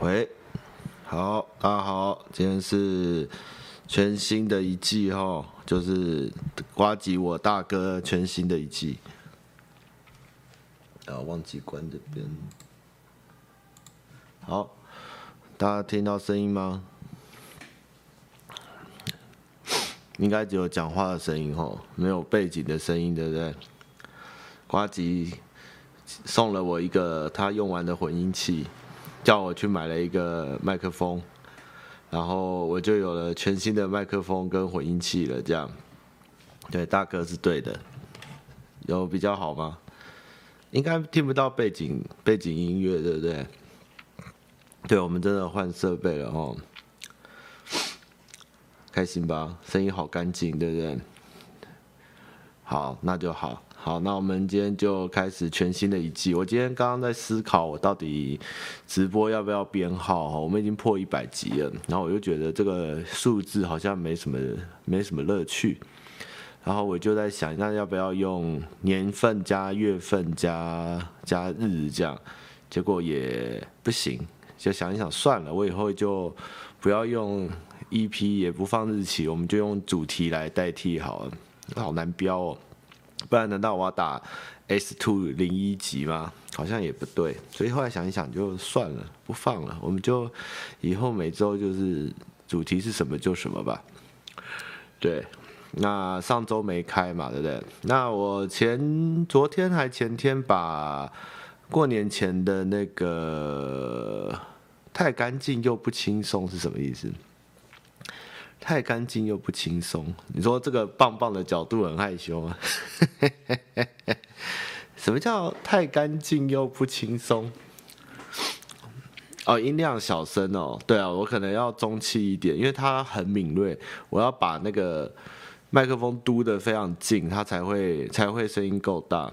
喂，好，大家好，今天是全新的一季哈，就是瓜吉我大哥全新的一季。啊，忘记关这边。好，大家听到声音吗？应该只有讲话的声音哈，没有背景的声音，对不对？瓜吉送了我一个他用完的混音器。叫我去买了一个麦克风，然后我就有了全新的麦克风跟混音器了。这样，对，大哥是对的，有比较好吗？应该听不到背景背景音乐，对不对？对，我们真的换设备了哦，开心吧？声音好干净，对不对？好，那就好。好，那我们今天就开始全新的一季。我今天刚刚在思考，我到底直播要不要编号？我们已经破一百集了，然后我就觉得这个数字好像没什么没什么乐趣，然后我就在想，那要不要用年份加月份加加日这样？结果也不行，就想一想算了，我以后就不要用 EP，也不放日期，我们就用主题来代替好了。好难标哦。不然难道我要打 S two 零一级吗？好像也不对，所以后来想一想就算了，不放了。我们就以后每周就是主题是什么就什么吧。对，那上周没开嘛，对不对？那我前昨天还前天把过年前的那个太干净又不轻松是什么意思？太干净又不轻松，你说这个棒棒的角度很害羞吗？什么叫太干净又不轻松？哦，音量小声哦。对啊，我可能要中气一点，因为它很敏锐，我要把那个麦克风嘟得非常近，它才会才会声音够大。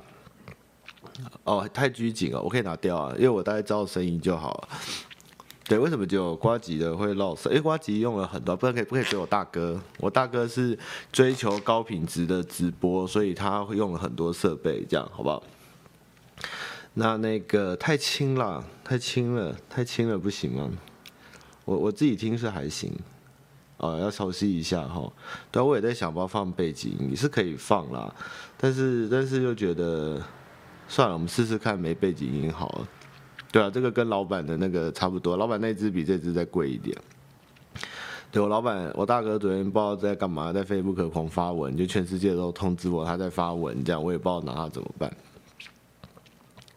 哦，太拘谨了，我可以拿掉啊，因为我大概知道声音就好了。对，为什么就瓜吉的会漏色？因为瓜吉用了很多，不然可以不可以给我大哥？我大哥是追求高品质的直播，所以他会用了很多设备，这样好不好？那那个太轻了，太轻了，太轻了，不行吗？我我自己听是还行，哦，要熟悉一下哈。对，我也在想，不要放背景音，也是可以放啦，但是但是又觉得算了，我们试试看没背景音好了。对啊，这个跟老板的那个差不多，老板那支比这支再贵一点。对，我老板，我大哥昨天不知道在干嘛，在 Facebook 狂发文，就全世界都通知我他在发文，这样我也不知道拿他怎么办。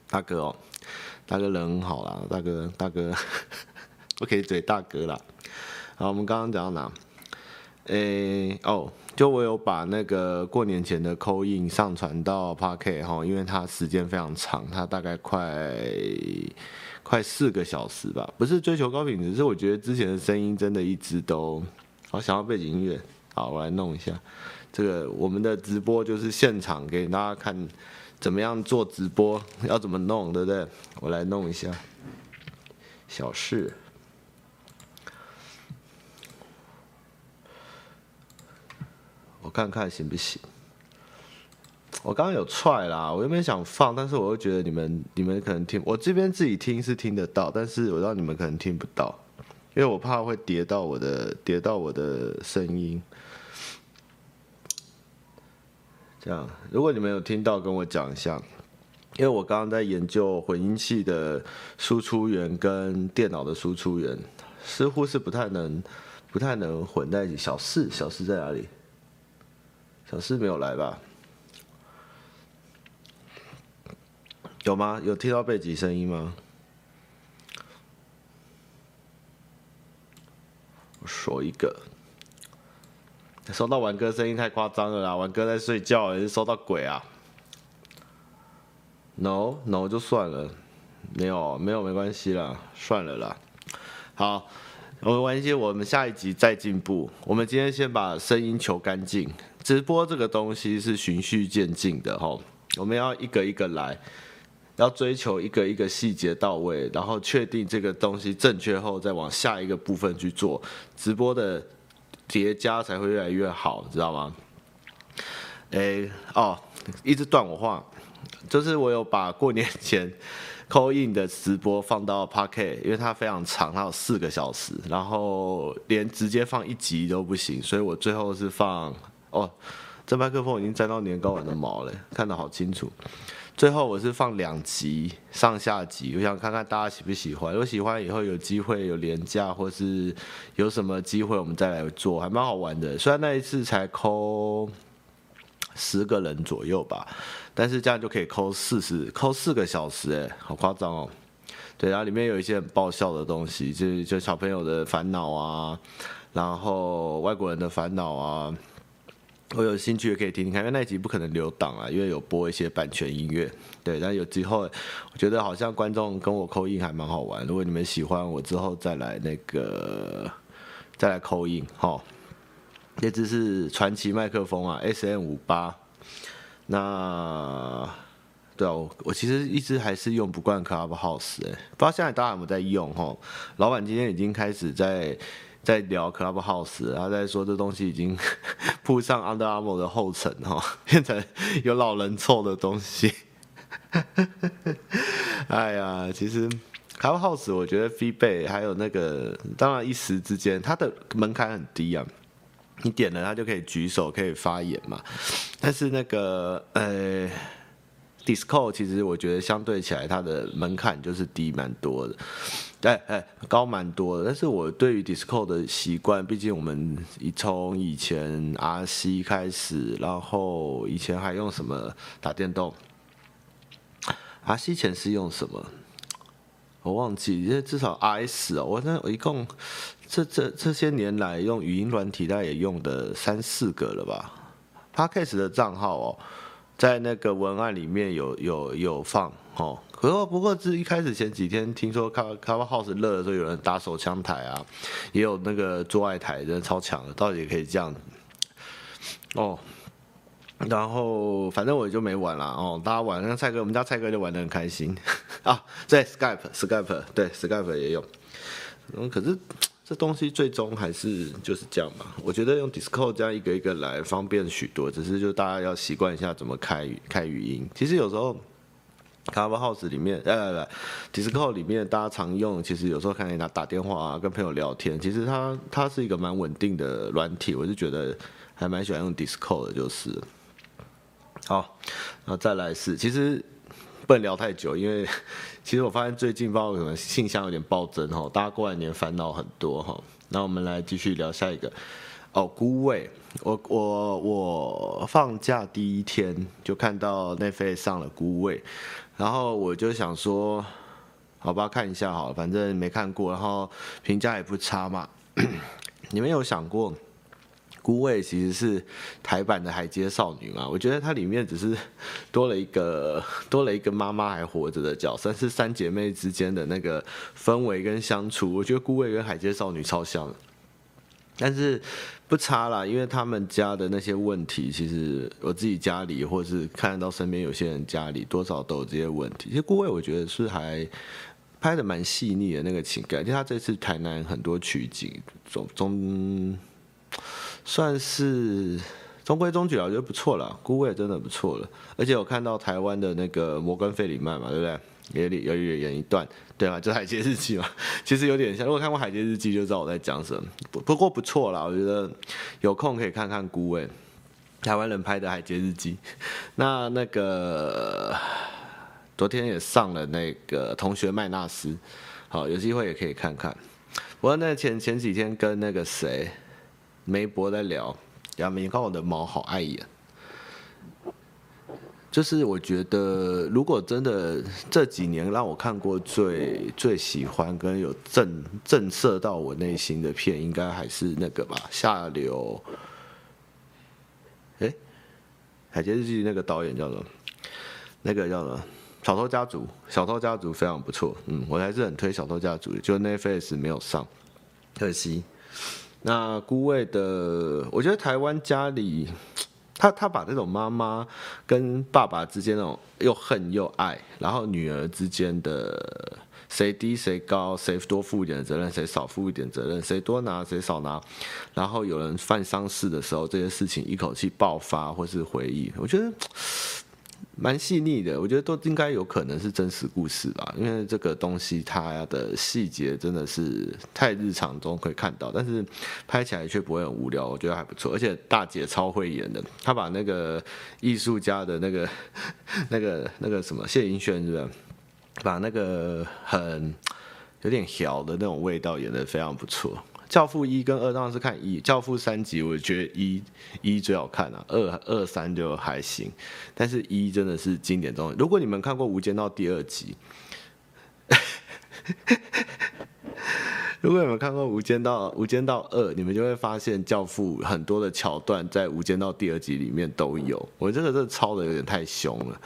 大哥哦，大哥人很好啦，大哥大哥，不可以嘴大哥啦。好，我们刚刚讲到哪？诶，哦。就我有把那个过年前的扣印上传到 Podcast 哈，因为它时间非常长，它大概快快四个小时吧。不是追求高品质，是我觉得之前的声音真的一直都好想要背景音乐。好，我来弄一下这个。我们的直播就是现场给大家看怎么样做直播，要怎么弄，对不对？我来弄一下小事。我看看行不行？我刚刚有踹啦，我原本想放，但是我又觉得你们你们可能听，我这边自己听是听得到，但是我知道你们可能听不到，因为我怕会叠到我的叠到我的声音。这样，如果你们有听到，跟我讲一下，因为我刚刚在研究混音器的输出源跟电脑的输出源，似乎是不太能不太能混在一起。小四，小四在哪里？小四没有来吧？有吗？有听到背景声音吗？我说一个，收到玩哥声音太夸张了啦！玩哥在睡觉，还是收到鬼啊？No No 就算了，没有没有没关系啦，算了啦。好，我们玩一些，我们下一集再进步。我们今天先把声音求干净。直播这个东西是循序渐进的哈，我们要一个一个来，要追求一个一个细节到位，然后确定这个东西正确后，再往下一个部分去做，直播的叠加才会越来越好，知道吗？哎哦，一直断我话，就是我有把过年前 coin 的直播放到 Podcast，因为它非常长，它有四个小时，然后连直接放一集都不行，所以我最后是放哦，这麦克风已经沾到年糕碗的毛了，看得好清楚。最后我是放两集上下集，我想看看大家喜不喜欢。如果喜欢，以后有机会有廉价，或是有什么机会，我们再来做，还蛮好玩的。虽然那一次才扣十个人左右吧，但是这样就可以扣四十扣四个小时，哎，好夸张哦。对，然后里面有一些很爆笑的东西，就是就小朋友的烦恼啊，然后外国人的烦恼啊。我有兴趣也可以听听看，因为那一集不可能留档啊，因为有播一些版权音乐。对，但有之后，我觉得好像观众跟我扣印还蛮好玩。如果你们喜欢，我之后再来那个再来 call in 哈。这只是传奇麦克风啊，SM 五八。那对啊，我我其实一直还是用不惯 Clubhouse 哎，不知道现在大家有没有在用哈？老板今天已经开始在。在聊 Clubhouse，他在说这东西已经 铺上 Under Armour 的后尘哈，变成有老人臭的东西。哎呀，其实 Clubhouse 我觉得 feedback 还有那个，当然一时之间它的门槛很低啊，你点了它就可以举手可以发言嘛。但是那个呃 Disco 其实我觉得相对起来它的门槛就是低蛮多的。哎哎，高蛮多的，但是我对于 Disco 的习惯，毕竟我们从以前 RC 开始，然后以前还用什么打电动？RC 前是用什么？我忘记，因为至少 RS 哦，我那我一共这这这些年来用语音软体，大概也用的三四个了吧。Podcast 的账号哦，在那个文案里面有有有放哦。不过，不过，是一开始前几天听说 Clubhouse 热的时候，有人打手枪台啊，也有那个做爱台，真的超强的，到底也可以这样哦。然后反正我就没玩了哦，大家玩，那蔡哥，我们家蔡哥就玩得很开心 啊。对，Skype，Skype，对，Skype 也有。嗯，可是这东西最终还是就是这样嘛。我觉得用 Discord 这样一个一个来方便许多，只是就大家要习惯一下怎么开开语音。其实有时候。Clubhouse 里面，来来来，Discord 里面大家常用，其实有时候看见他打电话啊，跟朋友聊天，其实它它是一个蛮稳定的软体，我是觉得还蛮喜欢用 Discord 的，就是。好，然后再来是，其实不能聊太久，因为其实我发现最近不知道为什么信箱有点暴增哈，大家过完年烦恼很多哈。那我们来继续聊下一个。哦，孤味，我我我放假第一天就看到那飞上了孤味，然后我就想说，好吧，看一下好了，反正没看过，然后评价也不差嘛。你们有想过，孤味其实是台版的《海街少女》嘛？我觉得它里面只是多了一个 多了一个妈妈还活着的角色，是三姐妹之间的那个氛围跟相处，我觉得孤味跟《海街少女》超像。但是不差啦，因为他们家的那些问题，其实我自己家里，或是看到身边有些人家里，多少都有这些问题。其实孤味我觉得是还拍得蛮细腻的那个情感，就他这次台南很多取景，中中算是中规中矩啊，我觉得不错了。孤味真的不错了，而且我看到台湾的那个摩根费里曼嘛，对不对？也有有演一段，对吧？就《海街日记》嘛，其实有点像。如果看过《海街日记》，就知道我在讲什么。不不过不错啦，我觉得有空可以看看《孤味》，台湾人拍的《海街日记》。那那个昨天也上了那个《同学麦纳丝》，好，有机会也可以看看。不过那前前几天跟那个谁梅博在聊，然后你看我的毛好碍眼。就是我觉得，如果真的这几年让我看过最最喜欢跟有震震慑到我内心的片，应该还是那个吧，《下流》。哎，《海街日记》那个导演叫做那个叫做《小偷家族》，《小偷家族》非常不错，嗯，我还是很推《小偷家族》，就 Netflix 没有上，可惜。那孤味的，我觉得台湾家里。他他把这种妈妈跟爸爸之间那种又恨又爱，然后女儿之间的谁低谁高，谁多负一点责任，谁少负一点责任，谁多拿谁少拿，然后有人犯丧事的时候，这些事情一口气爆发或是回忆，我觉得蛮细腻的，我觉得都应该有可能是真实故事吧，因为这个东西它的细节真的是太日常中可以看到，但是拍起来却不会很无聊，我觉得还不错。而且大姐超会演的，她把那个艺术家的那个、那个、那个什么谢盈萱是不是，把那个很有点 小的那种味道演得非常不错。教父一跟二当然是看一，教父三集我觉得一一最好看啊，二二三就还行，但是一真的是经典中。如果你们看过《无间道》第二集，如果你们看过《无间道》《无间道二》，你们就会发现教父很多的桥段在《无间道》第二集里面都有。我这个真的抄的有点太凶了。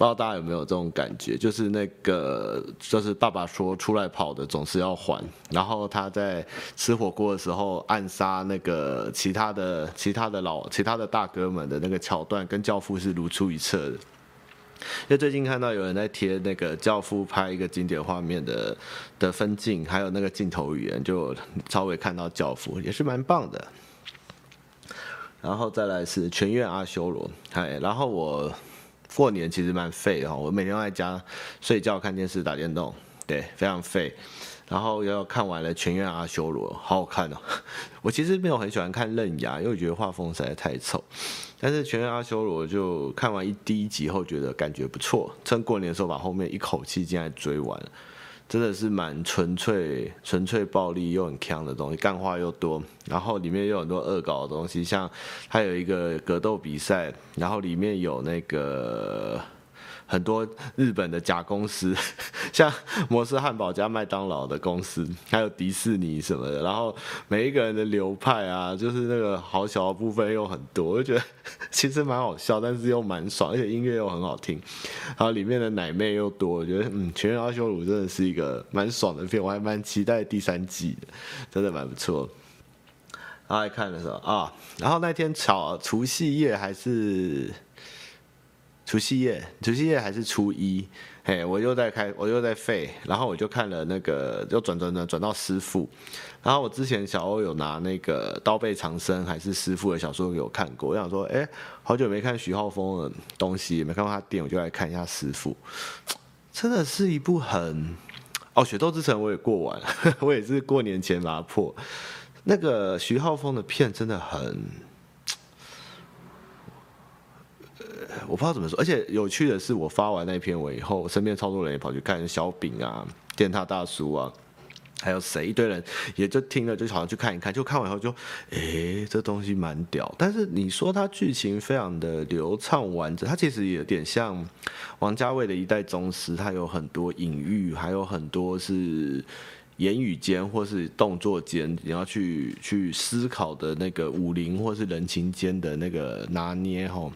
不知道大家有没有这种感觉，就是那个，就是爸爸说出来跑的总是要还，然后他在吃火锅的时候暗杀那个其他的、其他的老、其他的大哥们的那个桥段，跟教父是如出一辙的。因为最近看到有人在贴那个教父拍一个经典画面的的分镜，还有那个镜头语言，就稍微看到教父也是蛮棒的。然后再来是全院阿修罗，哎，然后我。过年其实蛮废的哈，我每天都在家睡觉、看电视、打电动，对，非常废。然后又看完了《全院阿修罗》，好好看哦。我其实没有很喜欢看《刃牙》，因为我觉得画风实在太丑。但是《全院阿修罗》就看完一第一集后，觉得感觉不错，趁过年的时候把后面一口气进来追完。真的是蛮纯粹、纯粹暴力又很强的东西，干话又多，然后里面有很多恶搞的东西，像还有一个格斗比赛，然后里面有那个。很多日本的假公司，像摩斯汉堡加麦当劳的公司，还有迪士尼什么的，然后每一个人的流派啊，就是那个好小的部分又很多，我就觉得 其实蛮好笑，但是又蛮爽，而且音乐又很好听，然后里面的奶妹又多，我觉得嗯，《全员阿修罗》真的是一个蛮爽的片，我还蛮期待第三季的，真的蛮不错。然后来看的时候啊，然后那天巧除夕夜还是。除夕夜，除夕夜还是初一，嘿，我又在开，我又在废，然后我就看了那个，又转转转转到师父，然后我之前小欧有拿那个《刀背长生》还是师父的小说给我看过，我想说，哎，好久没看徐浩峰的东西，也没看过他电影，我就来看一下师父，真的是一部很，哦，《雪斗之城》我也过完，我也是过年前拿破，那个徐浩峰的片真的很。我不知道怎么说，而且有趣的是，我发完那篇文以后，身边操作人也跑去看小饼啊、电獭大叔啊，还有谁一堆人也就听了，就好像去看一看，就看完以后就，诶，这东西蛮屌。但是你说它剧情非常的流畅完整，它其实也有点像王家卫的一代宗师，它有很多隐喻，还有很多是言语间或是动作间你要去去思考的那个武林或是人情间的那个拿捏吼。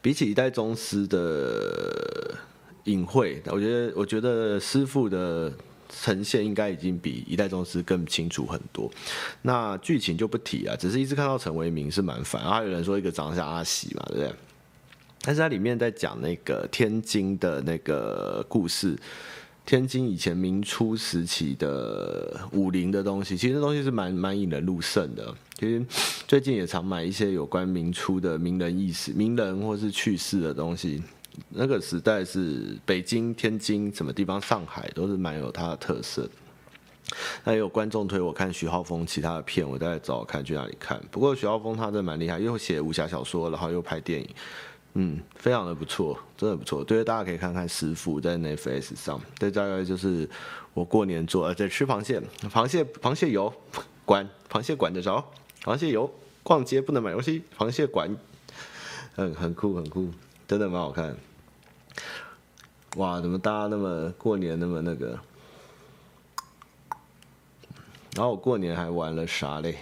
比起一代宗师的隐晦，我觉得我觉得师傅的呈现应该已经比一代宗师更清楚很多。那剧情就不提啊，只是一直看到陈为民是蛮烦，然后还有人说一个长得像阿喜嘛，对不对？但是它里面在讲那个天津的那个故事。天津以前明初时期的武林的东西，其实这东西是蛮蛮引人入胜的。其实最近也常买一些有关明初的名人軼事、名人或是趣事的东西。那个时代是北京、天津什么地方、上海都是蛮有它的特色。那也有观众推我看徐浩峰其他的片，我再找看去哪里看。不过徐浩峰他真的蛮厉害，又写武侠小说，然后又拍电影。嗯，非常的不错，真的不错。对，大家可以看看师父在 Netflix 上。这大概就是我过年做，呃，在吃螃蟹，螃蟹，螃蟹油，管，螃蟹管得着，螃蟹游，逛街不能买东西，螃蟹馆，很很酷，很酷，真的蛮好看。哇，怎么大家那么过年那么那个？然后我过年还玩了啥嘞？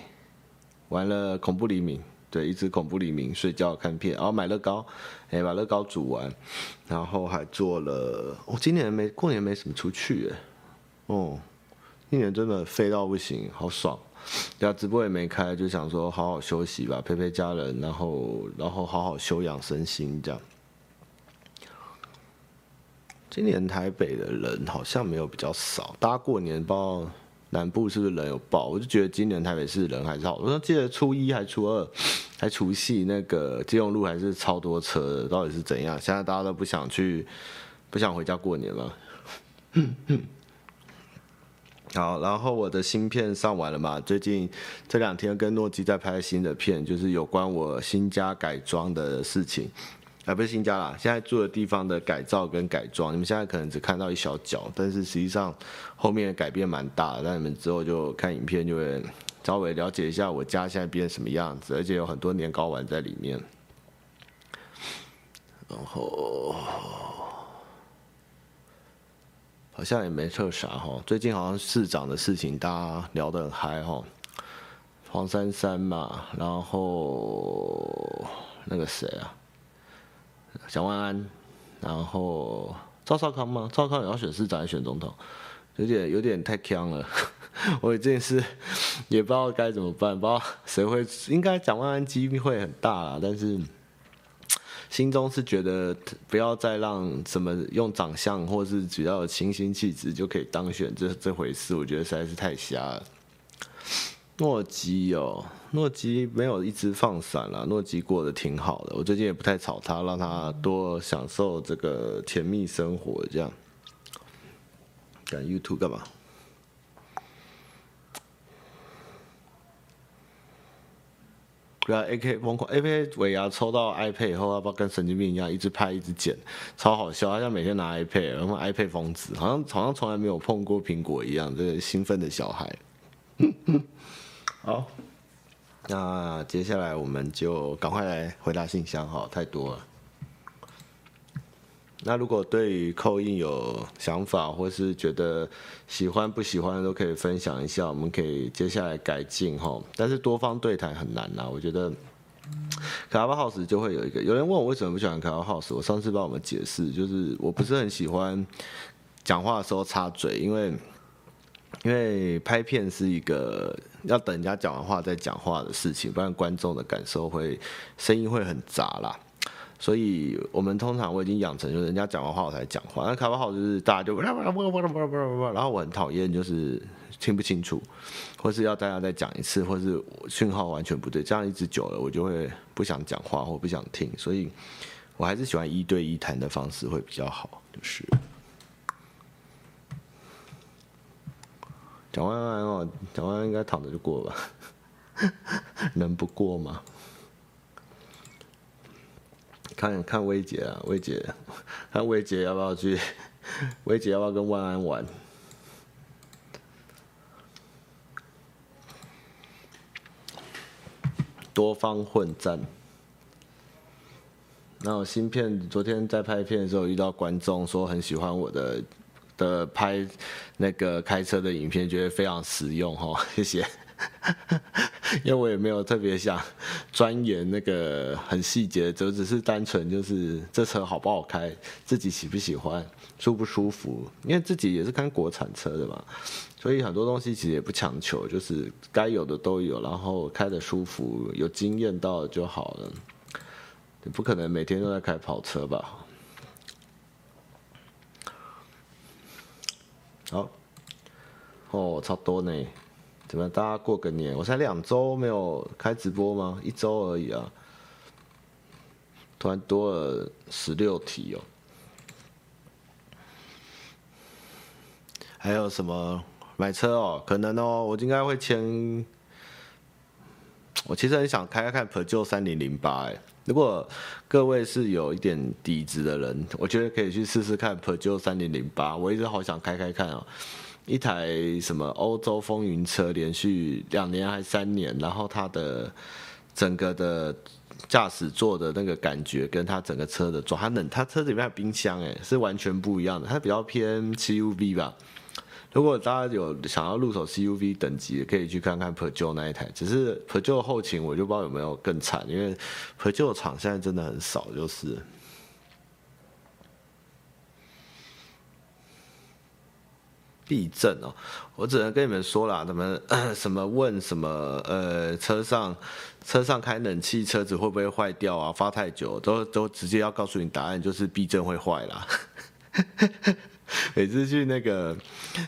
玩了恐怖黎明。对，一直恐怖黎明，睡觉看片，然后买乐高，哎，把乐高煮完，然后还做了。我、今年没过年没什么出去，哎，哦，今年真的废到不行，好爽。然后直播也没开，就想说好好休息吧，陪陪家人，然后然后好好休养身心这样。今年台北的人好像没有比较少，大家过年不知道。南部是不是人有爆？我就觉得今年台北市人还是好。我说记得初一还初二，还除夕那个金融路还是超多车的，到底是怎样？现在大家都不想去，不想回家过年了。好，然后我的新片上完了嘛？最近这两天跟诺基在拍新的片，就是有关我新家改装的事情。啊，不是新家啦，现在住的地方的改造跟改装，你们现在可能只看到一小角，但是实际上后面的改变蛮大的。那你们之后就看影片，就会稍微了解一下我家现在变什么样子，而且有很多年糕丸在里面。然后好像也没特啥哈，最近好像市长的事情大家聊得很嗨哈，黄珊珊嘛，然后那个谁啊？蒋万安，然后赵少康吗？赵少康也要选市长还是选总统？有点有点太锵了，我这件事也不知道该怎么办，不知道谁会，应该蒋万安机会很大啦，但是心中是觉得不要再让什么用长相或是只要有清新气质就可以当选这这回事，我觉得实在是太瞎了。诺基哦，诺基没有一直放闪了，诺基过得挺好的。我最近也不太吵他，让他多享受这个甜蜜生活。这样，干 YouTube 干嘛？对啊，AK 疯狂 AK 尾牙抽到 iPad 以后，要不要跟神经病一样，一直拍一直剪，超好笑。他像每天拿 iPad，然后 iPad 疯子，好像好像从来没有碰过苹果一样，这个兴奋的小孩。好，那接下来我们就赶快来回答信箱哈，太多了。那如果对于扣印有想法，或是觉得喜欢不喜欢，都可以分享一下，我们可以接下来改进哈。但是多方对谈很难呐，我觉得。Clubhouse 就会有一个，有人问我为什么不喜欢 Clubhouse，我上次帮我们解释，就是我不是很喜欢讲话的时候插嘴，因为。因为拍片是一个要等人家讲完话再讲话的事情，不然观众的感受会声音会很杂啦。所以我们通常我已经养成，就是人家讲完话我才讲话。那卡巴号就是大家就，然后我很讨厌就是听不清楚，或是要大家再讲一次，或是讯号完全不对，这样一直久了我就会不想讲话或不想听。所以我还是喜欢一对一谈的方式会比较好，就是。蒋万安哦，讲完应该躺着就过吧？能不过吗？看看薇姐啊，薇姐，看薇姐要不要去？薇姐要不要跟万安玩？多方混战。那我新片昨天在拍片的时候遇到观众说很喜欢我的。的拍那个开车的影片，觉得非常实用哈，谢谢。因为我也没有特别想钻研那个很细节，就只是单纯就是这车好不好开，自己喜不喜欢，舒不舒服。因为自己也是开国产车的嘛，所以很多东西其实也不强求，就是该有的都有，然后开的舒服，有经验到就好了。你不可能每天都在开跑车吧？好，哦，差不多呢。怎么大家过个年？我才两周没有开直播吗？一周而已啊，突然多了十六题哦。还有什么买车哦？可能哦，我应该会签。我其实很想开开看 p e r j o 三零零八哎。如果各位是有一点底子的人，我觉得可以去试试看 Peugeot 3008。我一直好想开开看哦，一台什么欧洲风云车，连续两年还三年，然后它的整个的驾驶座的那个感觉，跟它整个车的座，它冷，它车子里面有冰箱，哎，是完全不一样的。它比较偏 CUV 吧。如果大家有想要入手 CUV 等级，可以去看看 Peugeot 那一台。只是 Peugeot 后勤我就不知道有没有更惨，因为 Peugeot 厂现在真的很少，就是。避震哦，我只能跟你们说啦，怎么 什么问什么呃，车上车上开冷气，车子会不会坏掉啊？发太久都都直接要告诉你答案，就是避震会坏啦。每次去那个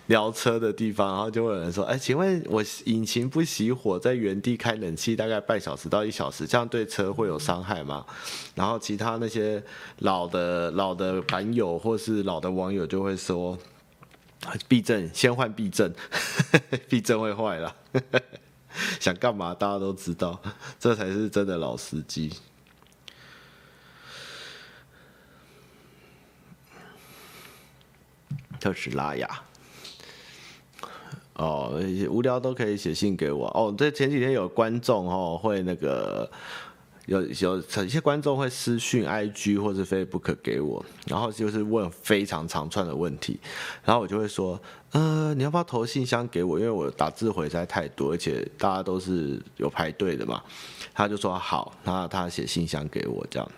聊车的地方，然后就会有人说：“哎，请问我引擎不熄火，在原地开冷气大概半小时到一小时，这样对车会有伤害吗？”然后其他那些老的老的版友或是老的网友就会说：“避震先换避震，避震会坏了。”想干嘛？大家都知道，这才是真的老司机。特斯拉呀，哦，无聊都可以写信给我哦。这前几天有观众哦，会那个有有一些观众会私讯 IG 或是 Facebook 给我，然后就是问非常长串的问题，然后我就会说，呃，你要不要投信箱给我？因为我打字回实在太多，而且大家都是有排队的嘛。他就说好，那他写信箱给我这样。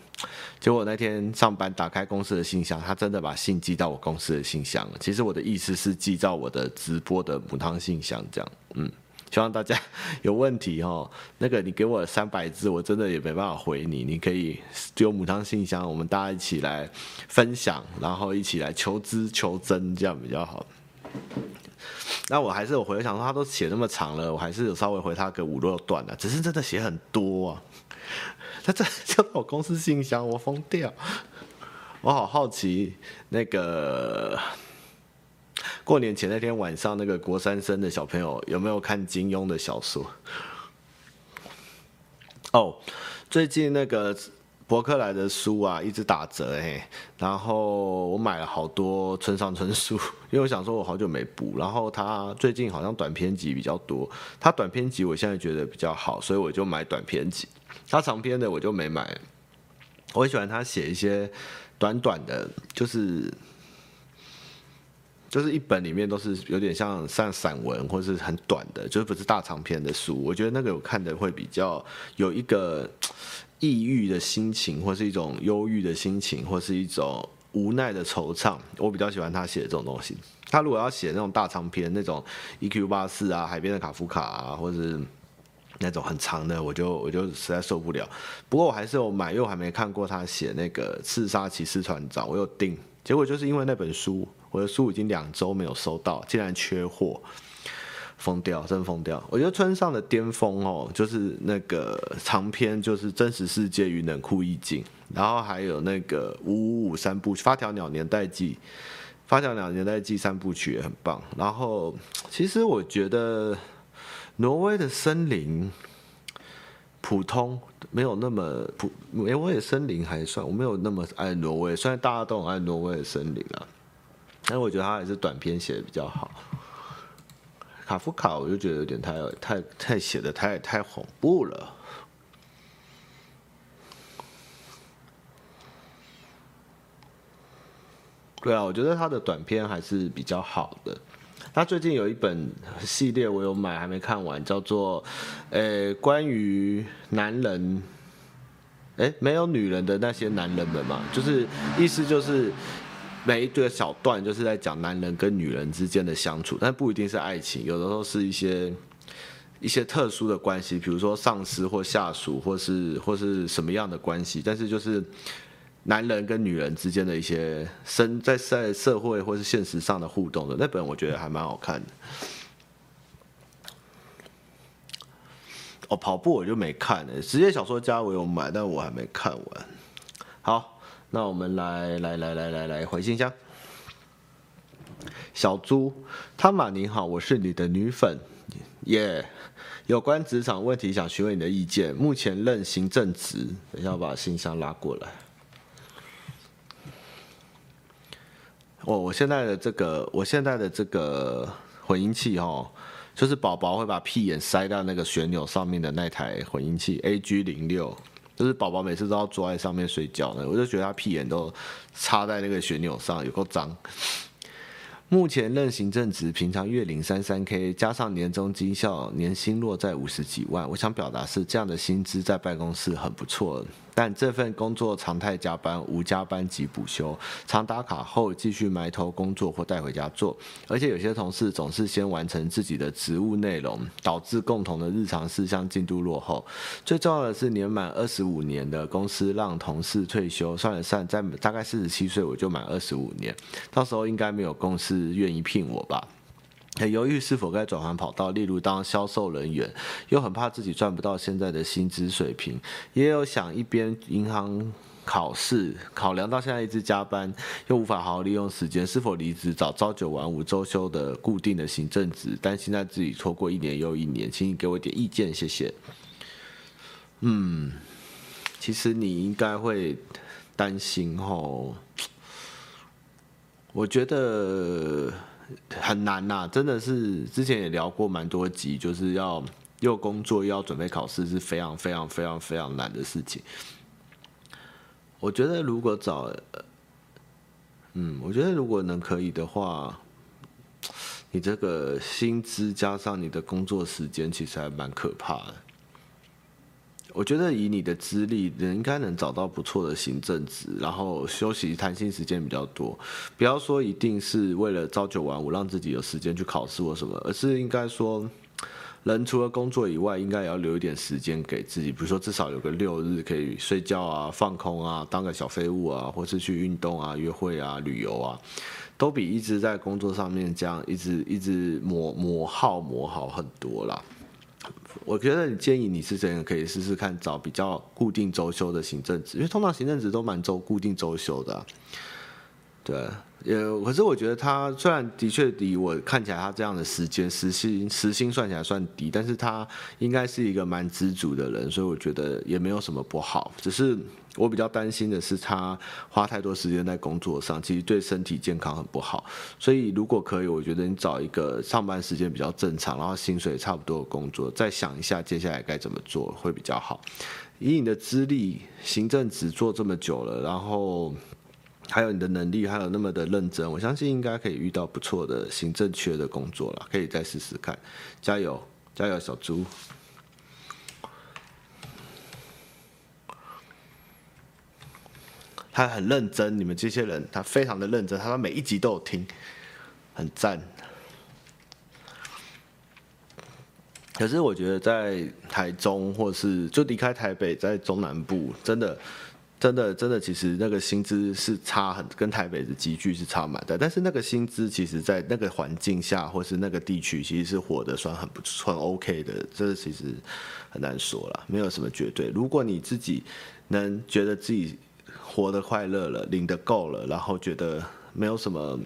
结果那天上班打开公司的信箱，他真的把信寄到我公司的信箱了。其实我的意思是寄到我的直播的母汤信箱，这样。嗯，希望大家有问题哦，那个你给我三百字，我真的也没办法回你。你可以丢母汤信箱，我们大家一起来分享，然后一起来求知求真，这样比较好。那我还是有回想说，他都写那么长了，我还是有稍微回他个五六段的，只是真的写很多啊。他这交到我公司信箱，我疯掉！我好好奇，那个过年前那天晚上，那个国三生的小朋友有没有看金庸的小说？哦，最近那个博客来的书啊，一直打折哎，然后我买了好多村上春树，因为我想说我好久没补，然后他最近好像短篇集比较多，他短篇集我现在觉得比较好，所以我就买短篇集。他长篇的我就没买，我很喜欢他写一些短短的，就是就是一本里面都是有点像像散文或是很短的，就是不是大长篇的书。我觉得那个我看的会比较有一个抑郁的心情，或是一种忧郁的心情，或是一种无奈的惆怅。我比较喜欢他写的这种东西。他如果要写那种大长篇，那种 EQ 八四啊，海边的卡夫卡啊，或是。那种很长的，我就我就实在受不了。不过我还是有买，因为我还没看过他写那个《刺杀骑士团长》，我有订。结果就是因为那本书，我的书已经两周没有收到，竟然缺货，疯掉，真疯掉。我觉得村上的巅峰哦，就是那个长篇，就是《真实世界与冷酷意境》，然后还有那个五五五三部曲《发条鸟年代记》，《发条鸟年代记》三部曲也很棒。然后其实我觉得。挪威的森林普通，没有那么普。挪威的森林还算，我没有那么爱挪威。虽然大家都很爱挪威的森林啊，但我觉得他还是短篇写的比较好。卡夫卡我就觉得有点太太太写的太太恐怖了。对啊，我觉得他的短篇还是比较好的。他最近有一本系列，我有买，还没看完，叫做“呃，关于男人，哎，没有女人的那些男人们”嘛，就是意思就是每一个小段就是在讲男人跟女人之间的相处，但不一定是爱情，有的时候是一些一些特殊的关系，比如说上司或下属，或是或是什么样的关系，但是就是。男人跟女人之间的一些生在在社会或是现实上的互动的那本，我觉得还蛮好看的。哦，跑步我就没看呢。职业小说家我有买，但我还没看完。好，那我们来来来来来来回信箱。小猪汤玛你好，我是你的女粉，耶、有关职场问题想询问你的意见。目前任行政职，等一下我把信箱拉过来。哦，我现在的这个，我现在的这个混音器哦，就是宝宝会把屁眼塞到那个旋钮上面的那台混音器 AG 零六，就是宝宝每次都要坐在上面睡觉呢，我就觉得他屁眼都插在那个旋钮上，有够脏。目前任行政职，平常月领三三 K，加上年终绩效，年薪落在五十几万。我想表达是这样的薪资在办公室很不错。但这份工作常态加班，无加班及补休，常打卡后继续埋头工作或带回家做。而且有些同事总是先完成自己的职务内容，导致共同的日常事项进度落后。最重要的是，年满二十五年的公司让同事退休，算了算，在大概四十七岁我就满二十五年，到时候应该没有公司愿意聘我吧。很犹豫是否该转换跑道，例如当销售人员，又很怕自己赚不到现在的薪资水平，也有想一边银行考试，考量到现在一直加班，又无法好好利用时间，是否离职找朝九晚五周休的固定的行政职？担心在自己错过一年又一年，请你给我一点意见，谢谢。嗯，其实你应该会担心吼，我觉得。很难呐、真的是之前也聊过蛮多集，就是要又工作又要准备考试，是非常非常非常非常难的事情。我觉得如果找，嗯，我觉得如果能可以的话，你这个薪资加上你的工作时间，其实还蛮可怕的。我觉得以你的资历，人应该能找到不错的行政职，然后休息弹性时间比较多。不要说一定是为了朝九晚五让自己有时间去考试或什么，而是应该说，人除了工作以外，应该也要留一点时间给自己。比如说至少有个六日可以睡觉啊、放空啊、当个小废物啊，或是去运动啊、约会啊、旅游啊，都比一直在工作上面这样一直一直磨磨耗磨好很多啦。我觉得你建议你是真的可以试试看找比较固定周休的行政职，因为通常行政职都蛮周固定周休的。对，也可是我觉得他虽然的确比我看起来他这样的时间时薪时薪算起来算低，但是他应该是一个蛮知足的人，所以我觉得也没有什么不好，只是。我比较担心的是，他花太多时间在工作上，其实对身体健康很不好。所以，如果可以，我觉得你找一个上班时间比较正常，然后薪水差不多的工作，再想一下接下来该怎么做会比较好。以你的资历，行政职做这么久了，然后还有你的能力，还有那么的认真，我相信应该可以遇到不错的行政缺的工作了。可以再试试看，加油，加油，小猪。他很认真，你们这些人，他非常的认真，他每一集都有听，很赞。可是我觉得在台中，或是就离开台北，在中南部，真的，真的，真的，其实那个薪资是差很，跟台北的集聚是差蛮大。但是那个薪资，其实在那个环境下，或是那个地区，其实是活得算很不错，很 OK 的。这其实很难说了，没有什么绝对。如果你自己能觉得自己。活得快乐了，领得够了，然后觉得没有什么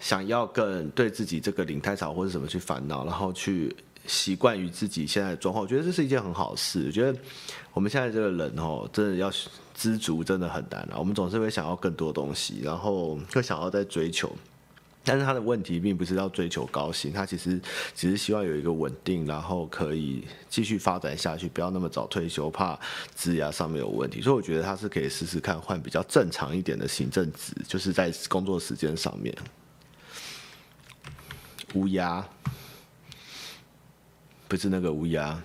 想要更对自己这个领太少或者什么去烦恼，然后去习惯于自己现在的状况，我觉得这是一件很好事。我觉得我们现在这个人哦，真的要知足真的很难啊。我们总是会想要更多东西，然后会想要再追求。但是他的问题并不是要追求高薪，他其实只是希望有一个稳定，然后可以继续发展下去，不要那么早退休，怕职涯上面有问题。所以我觉得他是可以试试看换比较正常一点的行政职，就是在工作时间上面。乌鸦，不是那个乌鸦。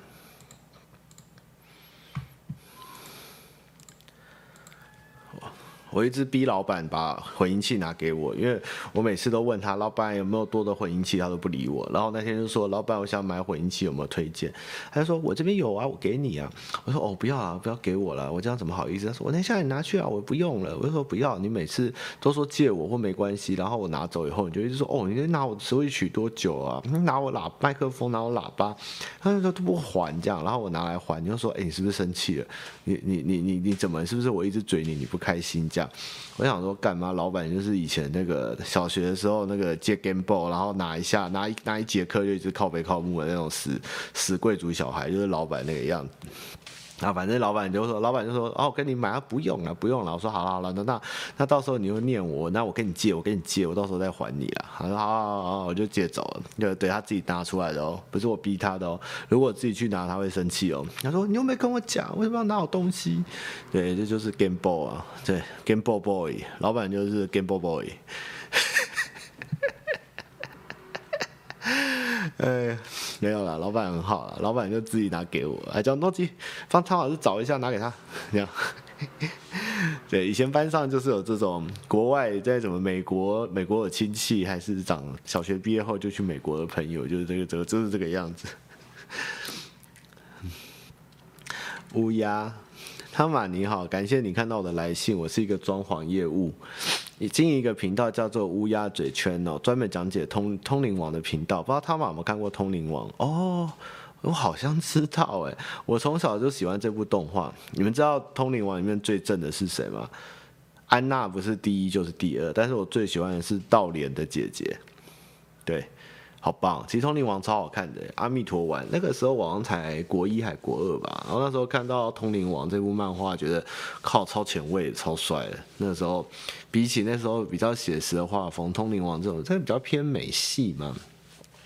我一直逼老板把混音器拿给我，因为我每次都问他老板有没有多的混音器，他都不理我。然后那天就说老板，我想买混音器，有没有推荐？他就说我这边有啊，我给你啊。我说哦，不要啊，不要给我了，我这样怎么好意思？他说我等一下你拿去啊，我不用了。我就说不要，你每次都说借我或没关系，然后我拿走以后，你就一直说哦，你拿我的 Switch 多久啊？你拿我喇麦克风，拿我喇叭，他就说都不还这样，然后我拿来还，你就说哎，你是不是生气了？你你你你你怎么？是不是我一直嘴你，你不开心？我想说，干嘛？老板就是以前那个小学的时候，那个借 Game Boy，然后拿一下，拿一拿一节课就一直靠北靠木的那种死死贵族小孩，就是老板那个样子。啊，反正老板就说，老板就说，哦，我跟你买啊，不用了，不用了。我说好了好了，那那那到时候你又念我，那我跟你借，我跟你借，我到时候再还你了。他说好好好，我就借走了。就对他自己拿出来的哦，不是我逼他的哦。如果自己去拿，他会生气哦。他说你又没跟我讲，为什么要拿我东西？对，这就是 Game Boy 啊，对，Game Boy Boy，老板就是 Game Boy Boy。哎。没有啦，老板很好啦，老板就自己拿给我，还叫诺基帮汤老师找一下，拿给他。这样，对，以前班上就是有这种国外在什么美国，美国有亲戚，还是长小学毕业后就去美国的朋友，就是这个这个就是这个样子。乌鸦，汤马你好，感谢你看到我的来信，我是一个装潢业务。你经一个频道叫做乌鸦嘴圈哦，专门讲解通通灵王的频道。不知道他们有没有看过通灵王？哦，我好像知道哎。我从小就喜欢这部动画。你们知道通灵王里面最正的是谁吗？安娜不是第一就是第二，但是我最喜欢的是道莲的姐姐。对。好棒！其实《通灵王》超好看的，阿弥陀丸那个时候我才国一还国二吧，然后那时候看到《通灵王》这部漫画，觉得靠超前卫、超帅的。那时候比起那时候比较写实的画风，《通灵王》这种真的比较偏美系嘛，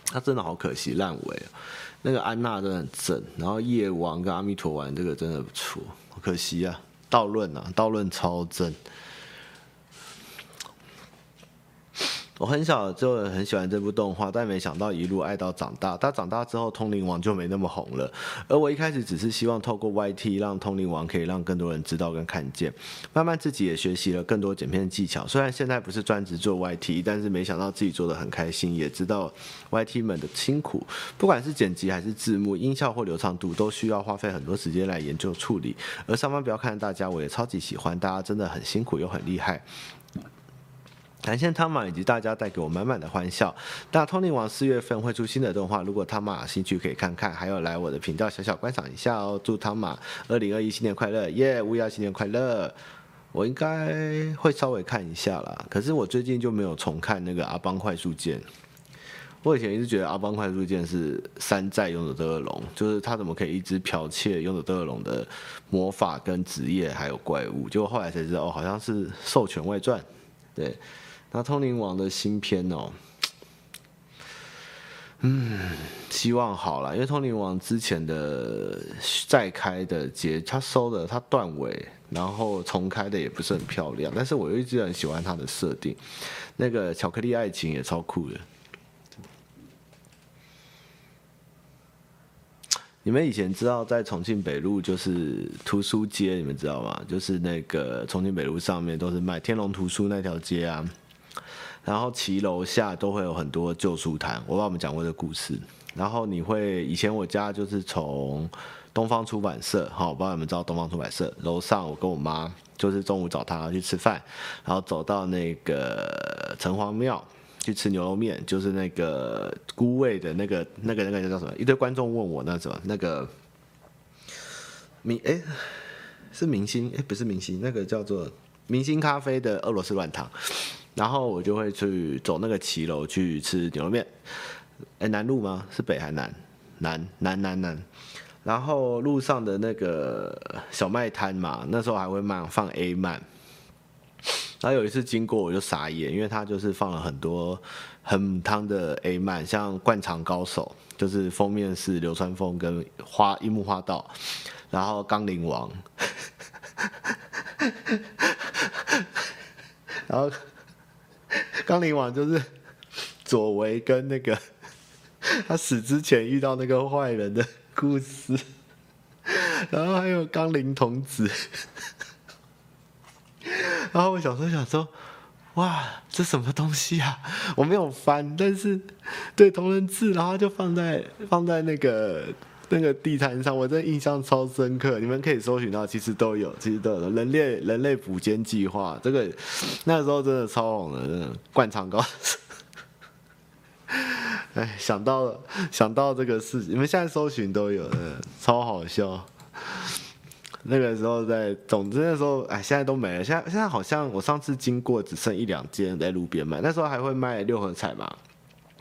他真的好可惜烂尾。那个安娜真的很正，然后夜王跟阿弥陀丸这个真的不错，可惜啊，道论啊，道论超正。我很小就很喜欢这部动画，但没想到一路爱到长大。他长大之后，通灵王就没那么红了。而我一开始只是希望透过 YT 让通灵王可以让更多人知道跟看见。慢慢自己也学习了更多剪片技巧。虽然现在不是专职做 YT，但是没想到自己做得很开心，也知道 YT 们的辛苦。不管是剪辑还是字幕、音效或流畅度，都需要花费很多时间来研究处理。而上班不要看大家，我也超级喜欢，大家真的很辛苦又很厉害。感谢汤马以及大家带给我满满的欢笑。那通灵王四月份会出新的动画，如果汤马有兴趣可以看看，还有来我的频道小小观赏一下哦。祝汤马二零二一新年快乐，耶！乌鸦新年快乐。我应该会稍微看一下啦，可是我最近就没有重看那个阿邦快速键。我以前一直觉得阿邦快速键是山寨勇者斗恶龙，就是他怎么可以一直剽窃勇者斗恶龙的魔法跟职业还有怪物，结果后来才知道哦，好像是授权外传，对。那通灵王的新片哦，嗯，希望好了，因为通灵王之前的再开的节，他收的他断尾，然后重开的也不是很漂亮，但是我又一直很喜欢他的设定，那个巧克力爱情也超酷的。你们以前知道在重庆北路就是图书街，你们知道吗？就是那个重庆北路上面都是卖天龙图书那条街啊。然后骑楼下都会有很多旧书摊，我帮我们讲过这故事。然后你会以前我家就是从东方出版社，好，我不知道你们知道东方出版社。楼上我跟我妈就是中午找她去吃饭，然后走到那个城隍庙去吃牛肉面，就是那个孤味的那个那个那个叫什么？一堆观众问我那什么那个明 哎是明星哎不是明星，那个叫做明星咖啡的俄罗斯软糖。然后我就会去走那个骑楼去吃牛肉面，哎，南路吗？是北还南？南南南南。然后路上的那个小卖摊嘛，那时候还会卖放 A 漫。然后有一次经过我就傻眼，因为他就是放了很多很汤的 A 漫，像《灌肠高手》，就是封面是流川枫跟花樱木花道，然后《钢灵王》，然后。钢灵王就是 佐为跟那个他死之前遇到那个坏人的故事，然后还有钢灵童子，然后我小时候想说，哇，这什么东西啊？我没有翻，但是对同人志，然后就放在放在那个。那个地摊上，我真的印象超深刻。你们可以搜寻到，其实都有，其实都有。人类人类捕奸计划，这个那时候真的超红的，真的灌肠高手。哎，想到了，想到这个事情，你们现在搜寻都有，超好笑。那个时候在，总之那时候，哎，现在都没了。现在现在好像我上次经过，只剩一两间在路边卖。那时候还会卖六合彩嘛。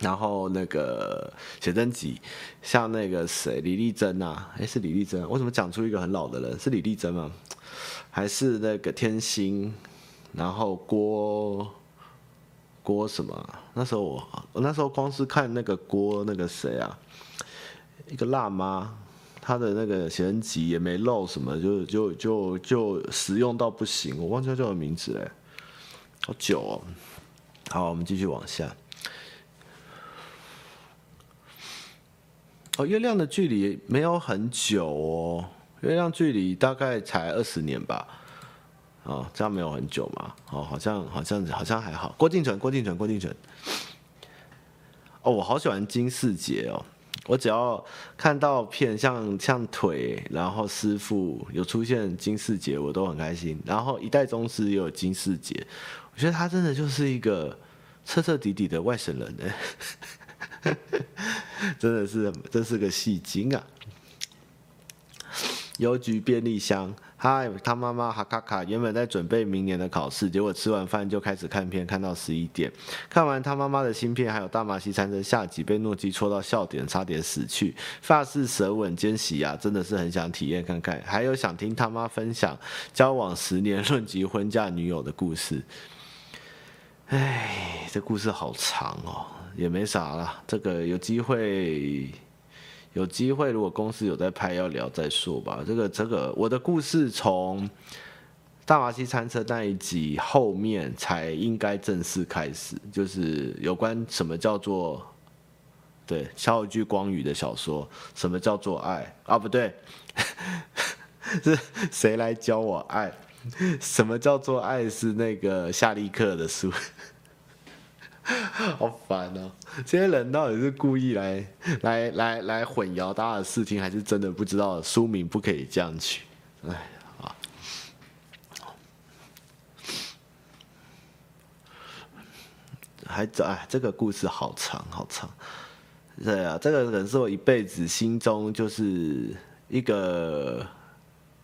然后那个写真集，像那个谁李丽珍啊，哎是李丽珍，为什么讲出一个很老的人？是李丽珍吗？还是那个天心？然后郭郭什么？那时候我我那时候光是看那个郭那个谁啊，一个辣妈，她的那个写真集也没露什么，就就就就实用到不行，我忘记叫什么名字嘞，好久哦。好，我们继续往下。哦，月亮的距离没有很久哦，月亮距离大概才二十年吧。哦，这样没有很久嘛？哦，好像好像好像还好。郭婧淳，郭婧淳，郭婧淳。哦，我好喜欢金世杰哦。我只要看到片像像腿，然后师傅有出现金世杰，我都很开心。然后一代宗师也有金世杰，我觉得他真的就是一个彻彻底底的外省人呢，真的是真是个戏精啊！邮局便利箱。嗨，他妈妈哈卡卡原本在准备明年的考试，结果吃完饭就开始看片，看到十一点。看完他妈妈的新片，还有大马戏餐车下集被诺基戳到笑点，差点死去。发式舌吻兼洗牙，真的是很想体验看看。还有想听他妈分享交往十年论及婚嫁女友的故事。哎，这故事好长哦，也没啥啦，这个有机会。有机会，如果公司有在拍，要聊再说吧。这个这个，我的故事从大华西餐车那一集后面才应该正式开始，就是有关什么叫做对萧具光宇的小说，什么叫做爱啊？不对，是谁来教我爱？什么叫做爱？是那个夏利克的书。好烦哦！这些人到底是故意来来来来混淆大家的视听，还是真的不知道书名不可以这样取？哎，啊，还哎，这个故事好长好长。对啊，这个人是我一辈子心中就是一个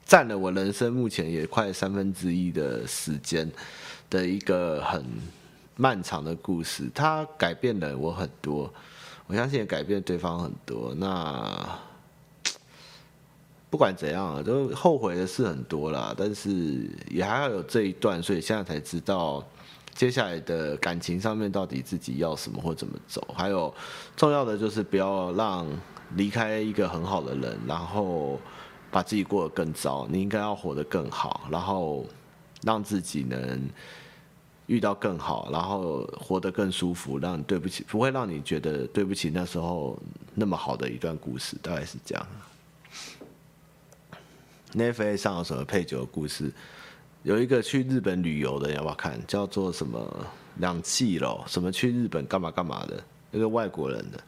占了我人生目前也快三分之一的时间的一个很。漫长的故事，它改变了我很多，我相信也改变对方很多。那 不管怎样，都后悔的事很多啦，但是也还要有这一段，所以现在才知道接下来的感情上面到底自己要什么或怎么走。还有重要的就是不要让离开一个很好的人，然后把自己过得更糟。你应该要活得更好，然后让自己能。遇到更好，然后活得更舒服，让对不起，不会让你觉得对不起那时候那么好的一段故事，大概是这样。n e t f l 上有什么配酒的故事？有一个去日本旅游的，要不要看？叫做什么两季咯？什么去日本干嘛干嘛的？那个外国人的。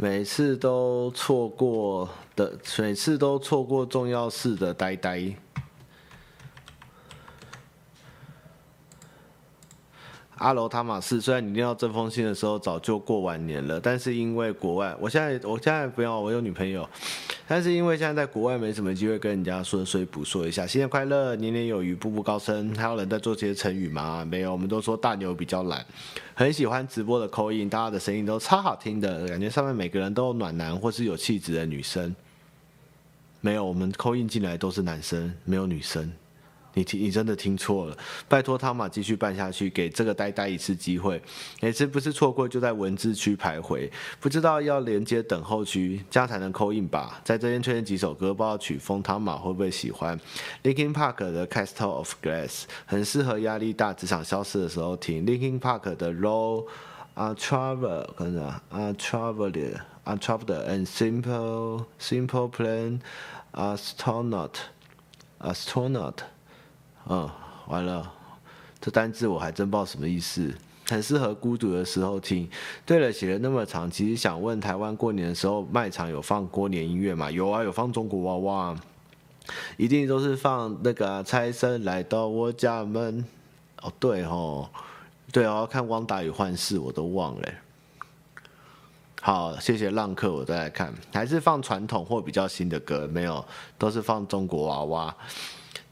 每次都错过的，每次都错过重要事的呆呆。阿罗塔马斯，虽然你念到这封信的时候早就过完年了，但是因为国外，我现在我现在不要，我有女朋友。但是因为现在在国外没什么机会跟人家说，所以补说一下新年快乐，年年有余，步步高升。还有人在做这些成语吗？没有，我们都说大牛比较懒。很喜欢直播的口音大家的声音都超好听的，感觉上面每个人都有暖男或是有气质的女生。没有，我们扣印进来都是男生，没有女生。你听，你真的听错了。拜托汤马继续办下去，给这个呆呆一次机会。每次不是错过，就在文字区徘徊，不知道要连接等候区，这样才能 call in 吧。在这边推荐几首歌，不知道曲风汤马会不会喜欢。Linkin Park 的 Castle of Glass 很适合压力大、职场消失的时候听。Linkin Park 的 Low a Traveler，看着啊，Traveler，a Traveler and Simple Simple Plan Astronaut Astronaut。嗯，完了，这单字我还真不知道什么意思。很适合孤独的时候听。对了，写了那么长，其实想问台湾过年的时候卖场有放过年音乐吗？有啊，有放中国娃娃，一定都是放那个财神来到我家门。哦，对哦，对哦，看《汪达与幻视》我都忘了。好，谢谢浪客，我再来看，还是放传统或比较新的歌？没有，都是放中国娃娃。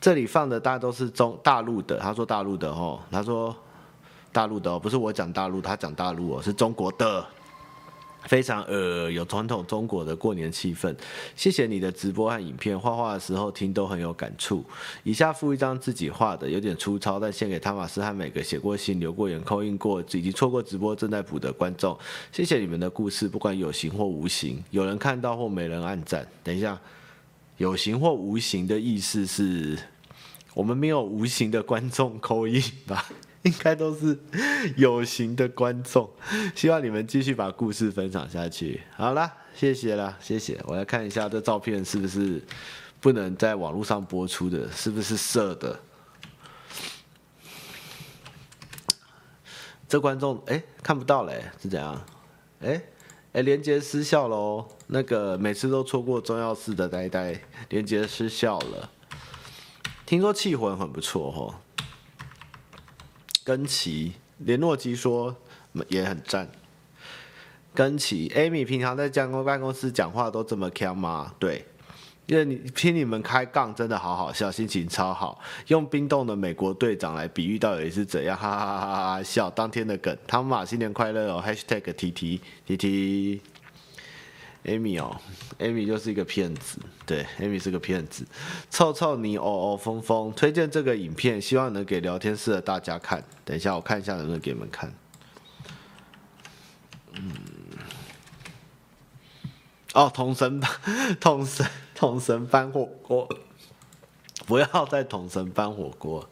这里放的大家都是中大陆的，他说大陆的哦，他说大陆的哦，不是我讲大陆，他讲大陆哦，是中国的，非常呃有传统中国的过年气氛。谢谢你的直播和影片，画画的时候听都很有感触。以下附一张自己画的，有点粗糙，但献给汤马斯和每个写过信、留过言、扣印过以及错过直播正在补的观众。谢谢你们的故事，不管有形或无形，有人看到或没人按赞。等一下，有形或无形的意思是？我们没有无形的观众扣印吧？应该都是有形的观众。希望你们继续把故事分享下去。好了，谢谢了，谢谢。我来看一下这照片是不是不能在网络上播出的？是不是色的？这观众哎，看不到嘞，是怎样？哎哎，连接失效喽。那个每次都错过重要事的呆呆，连接失效了。听说气魂很不错哦。根奇联络机说也很赞。根奇，Amy 平常在办公办公室讲话都这么强吗？对。因为你听你们开杠真的好好笑，心情超好。用冰冻的美国队长来比喻到底是怎样？哈哈哈哈哈！笑当天的梗。汤马新年快乐哦！Hashtag TT TT。Amy 哦，Amy 就是一个骗子，对，Amy 是个骗子。臭臭你哦哦疯疯，推荐这个影片，希望能给聊天室的大家看。等一下我看一下能不能给你们看。嗯。哦，同神，同神。同神搬火锅，不要再同神搬火锅。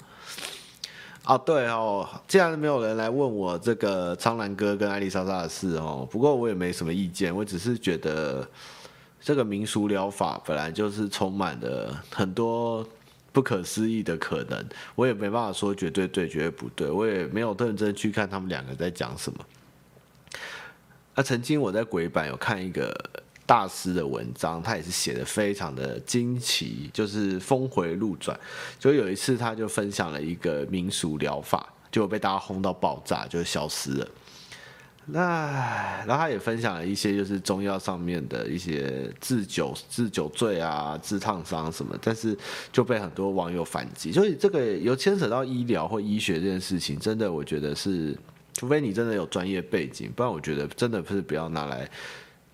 哦，对哦，既然没有人来问我这个苍兰哥跟艾丽莎莎的事哦，不过我也没什么意见，我只是觉得这个民俗疗法本来就是充满了很多不可思议的可能，我也没办法说绝对对，绝对不对，我也没有认真去看他们两个在讲什么。那曾经我在鬼版有看一个。大师的文章，他也是写的非常的惊奇，就是峰回路转。就有一次，他就分享了一个民俗疗法，就被大家轰到爆炸，就消失了。那然后他也分享了一些就是中药上面的一些治酒、治酒醉啊、治烫伤什么，但是就被很多网友反击。所以这个有牵扯到医疗或医学这件事情，真的我觉得是，除非你真的有专业背景，不然我觉得真的不是不要拿来。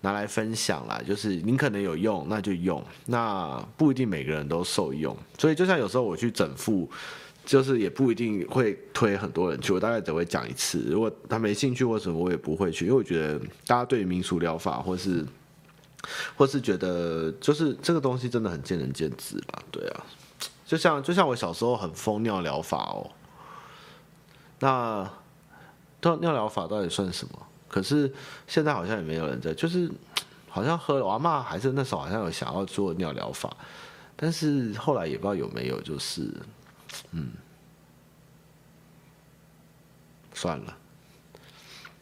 拿来分享啦，就是您可能有用，那就用，那不一定每个人都受用，所以就像有时候我去整复，就是也不一定会推很多人去，我大概只会讲一次，如果他没兴趣或什么，我也不会去，因为我觉得大家对于民俗疗法或是或是觉得就是这个东西真的很见仁见智吧，对啊，就像就像我小时候很疯尿疗法哦，那尿尿疗法到底算什么？可是现在好像也没有人在，就是好像喝了，我阿嬷还是那时候好像有想要做尿疗法，但是后来也不知道有没有，就是嗯，算了，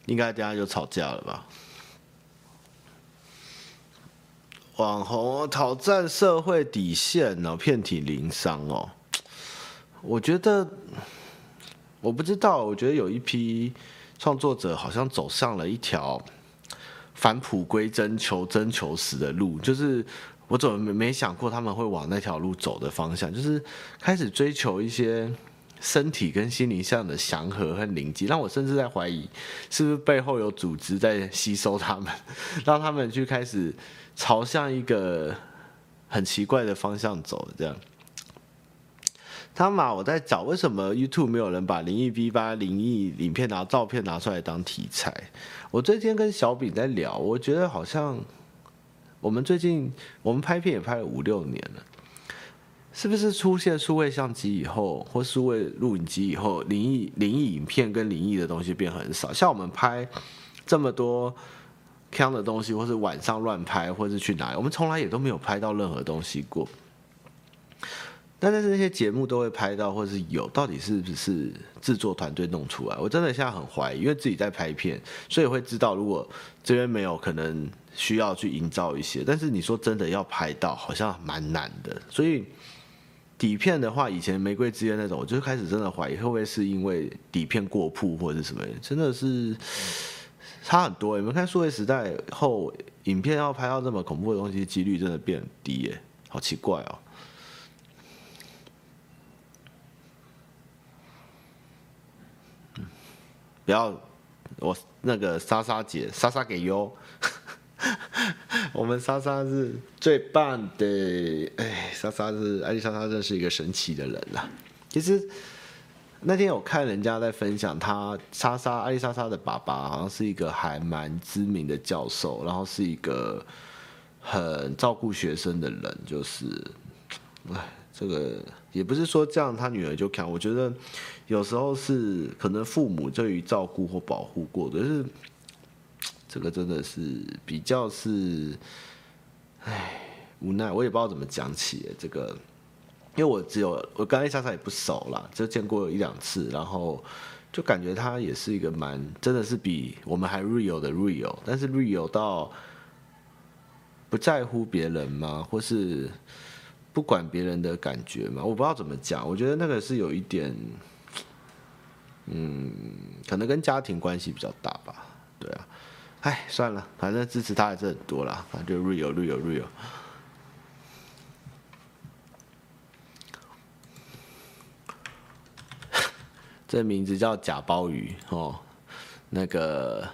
应该等下就吵架了吧？网红挑战社会底线哦，遍体鳞伤哦，我觉得我不知道，我觉得有一批。创作者好像走上了一条返璞归真、求真求实的路，就是我怎么没想过他们会往那条路走的方向，就是开始追求一些身体跟心灵上的祥和和宁静，让我甚至在怀疑是不是背后有组织在吸收他们，让他们去开始朝向一个很奇怪的方向走，这样。他妈，我在找为什么 YouTube 没有人把灵异 V 八灵异影片拿照片拿出来当题材？我最近跟小饼在聊，我觉得好像我们最近我们拍片也拍了五六年了，是不是出现数位相机以后或数位录影机以后，灵异灵异影片跟灵异的东西变很少？像我们拍这么多锵的东西，或是晚上乱拍，或是去哪里，我们从来也都没有拍到任何东西过。但是那些节目都会拍到，或是有，到底是不是制作团队弄出来？我真的现在很怀疑，因为自己在拍片，所以会知道如果这边没有，可能需要去营造一些。但是你说真的要拍到，好像蛮难的。所以底片的话，以前玫瑰之约那种，我就开始真的怀疑，会不会是因为底片过曝或者是什么？真的是差很多。你们看数位时代后，影片要拍到这么恐怖的东西，几率真的变低耶，好奇怪哦。不要，我那个莎莎姐，莎莎给优，我们莎莎是最棒的。哎，莎莎是艾丽莎莎，真是一个神奇的人啊。其实那天我看人家在分享，他莎莎艾丽莎莎的爸爸好像是一个还蛮知名的教授，然后是一个很照顾学生的人，就是，哎。这个也不是说这样他女儿就看，我觉得有时候是可能父母对于照顾或保护过的，是这个真的是比较是，唉，无奈，我也不知道怎么讲起这个，因为我只有我跟艾莎莎也不熟啦，就见过一两次，然后就感觉他也是一个蛮真的是比我们还 real 的 real，但是 real 到不在乎别人吗？或是？不管别人的感觉嘛，我不知道怎么讲。我觉得那个是有一点，嗯，可能跟家庭关系比较大吧。对啊，哎，算了，反正支持他还是很多啦。反正就 real real real。这名字叫假鲍鱼哦，那个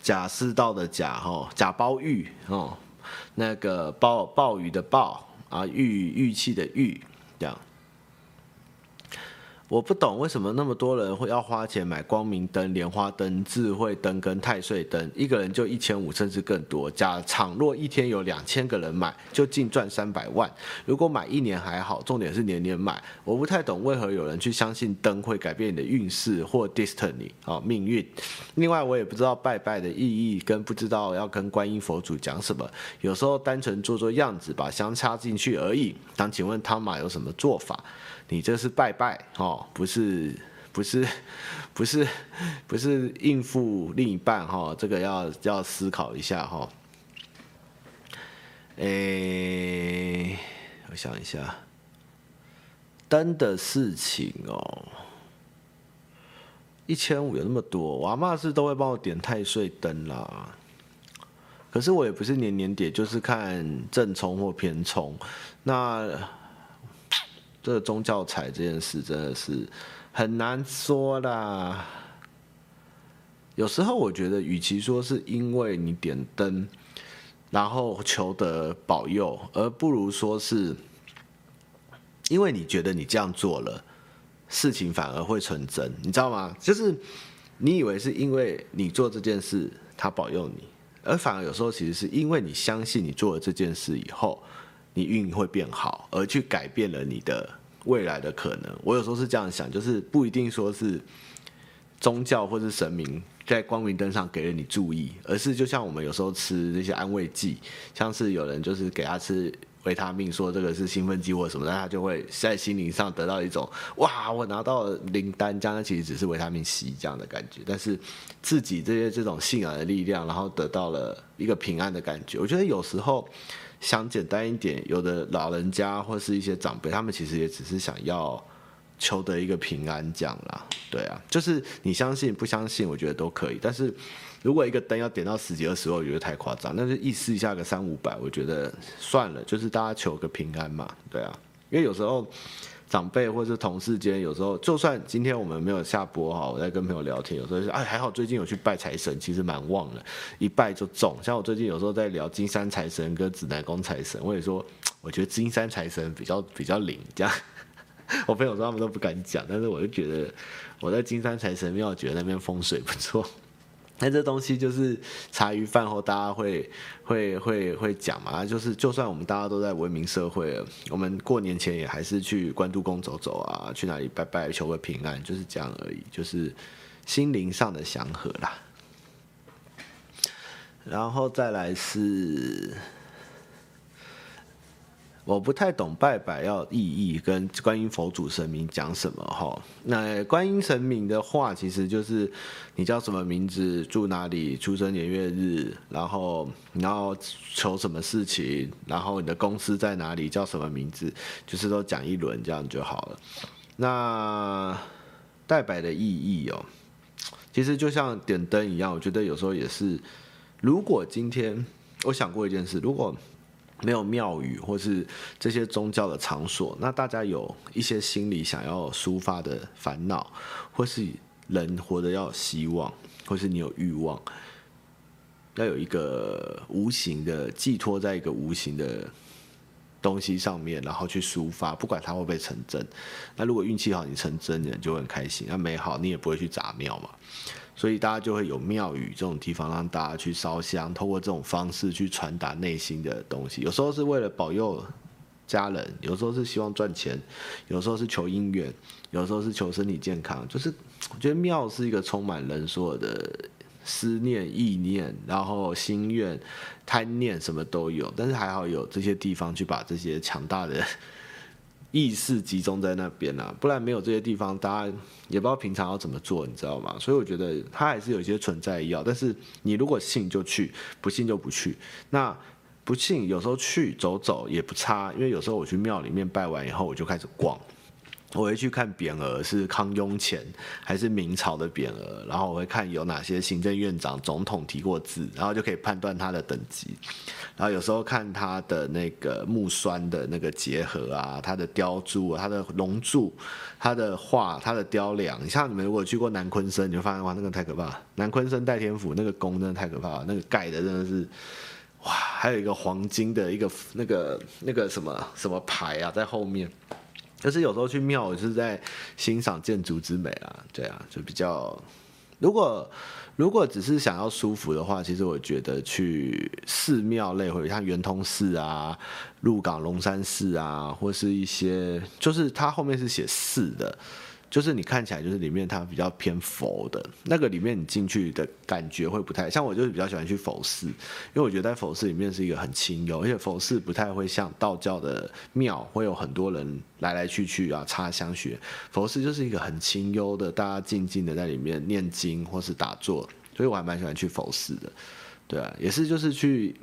假世道的假哦，假鲍鱼哦，那个鲍鲍鱼的鲍。啊，玉玉器的玉，这样。我不懂为什么那么多人会要花钱买光明灯、莲花灯、智慧灯跟太岁灯，一个人就一千五甚至更多。假倘若一天有两千个人买，就净赚三百万。如果买一年还好，重点是年年买。我不太懂为何有人去相信灯会改变你的运势或 destiny 啊命运。另外，我也不知道拜拜的意义，跟不知道要跟观音佛祖讲什么。有时候单纯做做样子，把香插进去而已。想请问汤马有什么做法？你这是拜拜哦，不是不是不是不是应付另一半哈，这个要要思考一下哈。诶，我想一下，灯的事情哦，一千五有那么多，我阿妈是都会帮我点太岁灯啦。可是我也不是年年点，就是看正冲或偏冲，那。这个宗教财这件事真的是很难说啦。有时候我觉得，与其说是因为你点灯，然后求得保佑，而不如说是因为你觉得你这样做了，事情反而会成真，你知道吗？就是你以为是因为你做这件事，他保佑你，而反而有时候其实是因为你相信你做了这件事以后。你运会变好，而去改变了你的未来的可能。我有时候是这样想，就是不一定说是宗教或是神明在光明灯上给了你注意，而是就像我们有时候吃那些安慰剂，像是有人就是给他吃维他命，说这个是兴奋剂或什么，但他就会在心灵上得到一种哇，我拿到了灵丹，这样其实只是维他命 C 这样的感觉。但是自己这些这种信仰的力量，然后得到了一个平安的感觉。我觉得有时候。想简单一点，有的老人家或是一些长辈，他们其实也只是想要求得一个平安这样啦。对啊，就是你相信不相信，我觉得都可以。但是如果一个灯要点到十几二十万，我觉得太夸张。那就意思一下个三五百，我觉得算了，就是大家求个平安嘛。对啊，因为有时候。长辈或者是同事间，有时候就算今天我们没有下播哈，我在跟朋友聊天，有时候是哎还好，最近有去拜财神，其实蛮旺的，一拜就中。像我最近有时候在聊金山财神跟指南宫财神，我也说我觉得金山财神比较比较灵，这样。我朋友说他们都不敢讲，但是我就觉得我在金山财神庙觉得那边风水不错。那这东西就是茶余饭后大家会会会会讲嘛，就是就算我们大家都在文明社会了，我们过年前也还是去关渡宫走走啊，去哪里拜拜求个平安，就是这样而已，就是心灵上的祥和啦。然后再来是。我不太懂拜拜要意义跟观音佛祖神明讲什么哈。那观音神明的话，其实就是你叫什么名字，住哪里，出生年月日，然后你要求什么事情，然后你的公司在哪里，叫什么名字，就是都讲一轮这样就好了。那拜拜的意义哦，其实就像点灯一样，我觉得有时候也是。如果今天我想过一件事，如果没有庙宇或是这些宗教的场所，那大家有一些心里想要抒发的烦恼，或是人活得要有希望，或是你有欲望，要有一个无形的寄托在一个无形的东西上面，然后去抒发，不管它会不会成真。那如果运气好，你成真，人就很开心；那没好，你也不会去砸庙嘛。所以大家就会有庙宇这种地方，让大家去烧香，透过这种方式去传达内心的东西。有时候是为了保佑家人，有时候是希望赚钱，有时候是求姻缘，有时候是求身体健康。就是我觉得庙是一个充满人所有的思念、意念，然后心愿、贪念什么都有。但是还好有这些地方去把这些强大的。意识集中在那边啊，不然没有这些地方，大家也不知道平常要怎么做，你知道吗？所以我觉得它还是有一些存在要，但是你如果信就去，不信就不去。那不信有时候去走走也不差，因为有时候我去庙里面拜完以后，我就开始逛。我会去看匾额是康雍乾还是明朝的匾额，然后我会看有哪些行政院长、总统提过字，然后就可以判断他的等级。然后有时候看他的那个木栓的那个结合啊，他的雕柱、他的龙柱、他的画、他的雕梁。像你们如果去过南鲲鯓，你就发现哇，那个太可怕。南鲲鯓代天府那个宫真的太可怕了，那个盖的真的是哇，还有一个黄金的一个那个那个什么什么牌啊在后面。就是有时候去庙，我是在欣赏建筑之美啊，对啊，就比较。如果如果只是想要舒服的话，其实我觉得去寺庙类，或者像圆通寺啊、鹿港龙山寺啊，或是一些，就是它后面是写寺的。就是你看起来就是里面它比较偏佛的那个里面，你进去的感觉会不太像我，就是比较喜欢去佛寺，因为我觉得在佛寺里面是一个很清幽，而且佛寺不太会像道教的庙会有很多人来来去去啊插香学，佛寺就是一个很清幽的，大家静静的在里面念经或是打坐，所以我还蛮喜欢去佛寺的，对啊，也是就是去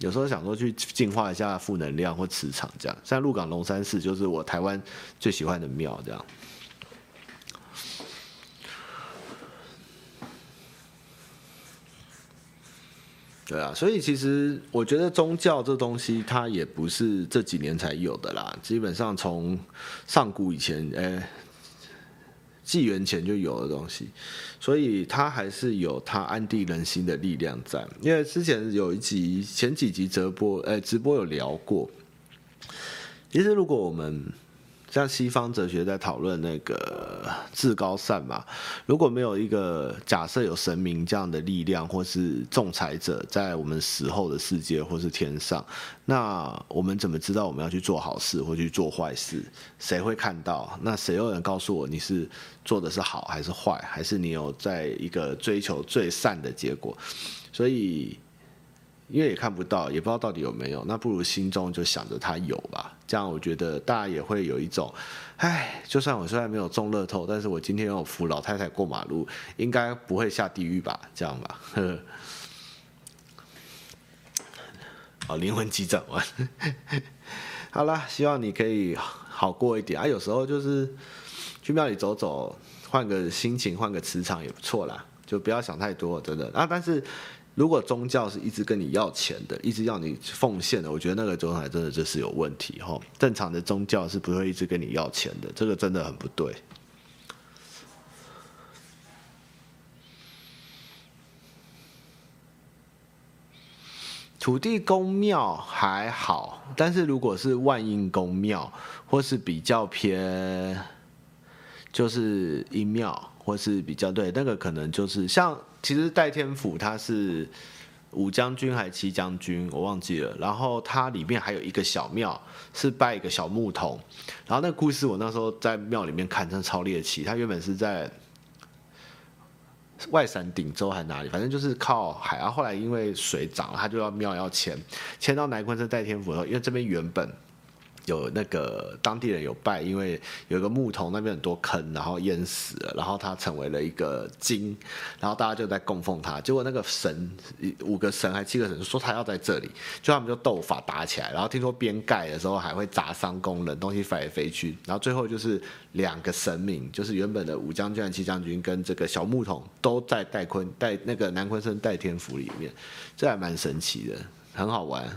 有时候想说去净化一下负能量或磁场这样，像鹿港龙山寺就是我台湾最喜欢的庙这样。对啊，所以其实我觉得宗教这东西，它也不是这几年才有的啦。基本上从上古以前，哎，纪元前就有的东西，所以它还是有它安定人心的力量在。因为之前有一集，前几集直播，哎，直播有聊过。其实如果我们像西方哲学在讨论那个至高善嘛，如果没有一个假设有神明这样的力量，或是仲裁者在我们死后的世界或是天上，那我们怎么知道我们要去做好事或去做坏事？谁会看到？那谁又能告诉我你是做的是好还是坏？还是你有在一个追求最善的结果？所以。因为也看不到，也不知道到底有没有，那不如心中就想着他有吧。这样我觉得大家也会有一种，哎，就算我虽然没有中乐透，但是我今天有扶老太太过马路，应该不会下地狱吧？这样吧，呵呵。好，灵魂急转弯。好啦，希望你可以好过一点啊。有时候就是去庙里走走，换个心情，换个磁场也不错啦。就不要想太多，真的啊。但是。如果宗教是一直跟你要钱的，一直要你奉献的，我觉得那个宗教真的就是有问题哈。正常的宗教是不会一直跟你要钱的，这个真的很不对。土地公庙还好，但是如果是万应公庙，或是比较偏，就是阴庙，或是比较对，那个可能就是像。其实代天府它是五将军还是七将军，我忘记了。然后它里面还有一个小庙，是拜一个小木桶。然后那故事我那时候在庙里面看，真的超猎奇。它原本是在外山顶洲还是哪里，反正就是靠海。然后来因为水涨了，他就要庙要迁，迁到南昆山代天府的时候，因为这边原本。有那个当地人有拜，因为有一个木桶那边很多坑，然后淹死了，然后他成为了一个精，然后大家就在供奉他。结果那个神五个神还七个神说他要在这里，就他们就斗法打起来，然后听说边盖的时候还会砸伤工人，东西飞来飞去，然后最后就是两个神明，就是原本的五将军、七将军跟这个小木桶都在戴坤戴那个南坤生戴天府里面，这还蛮神奇的，很好玩。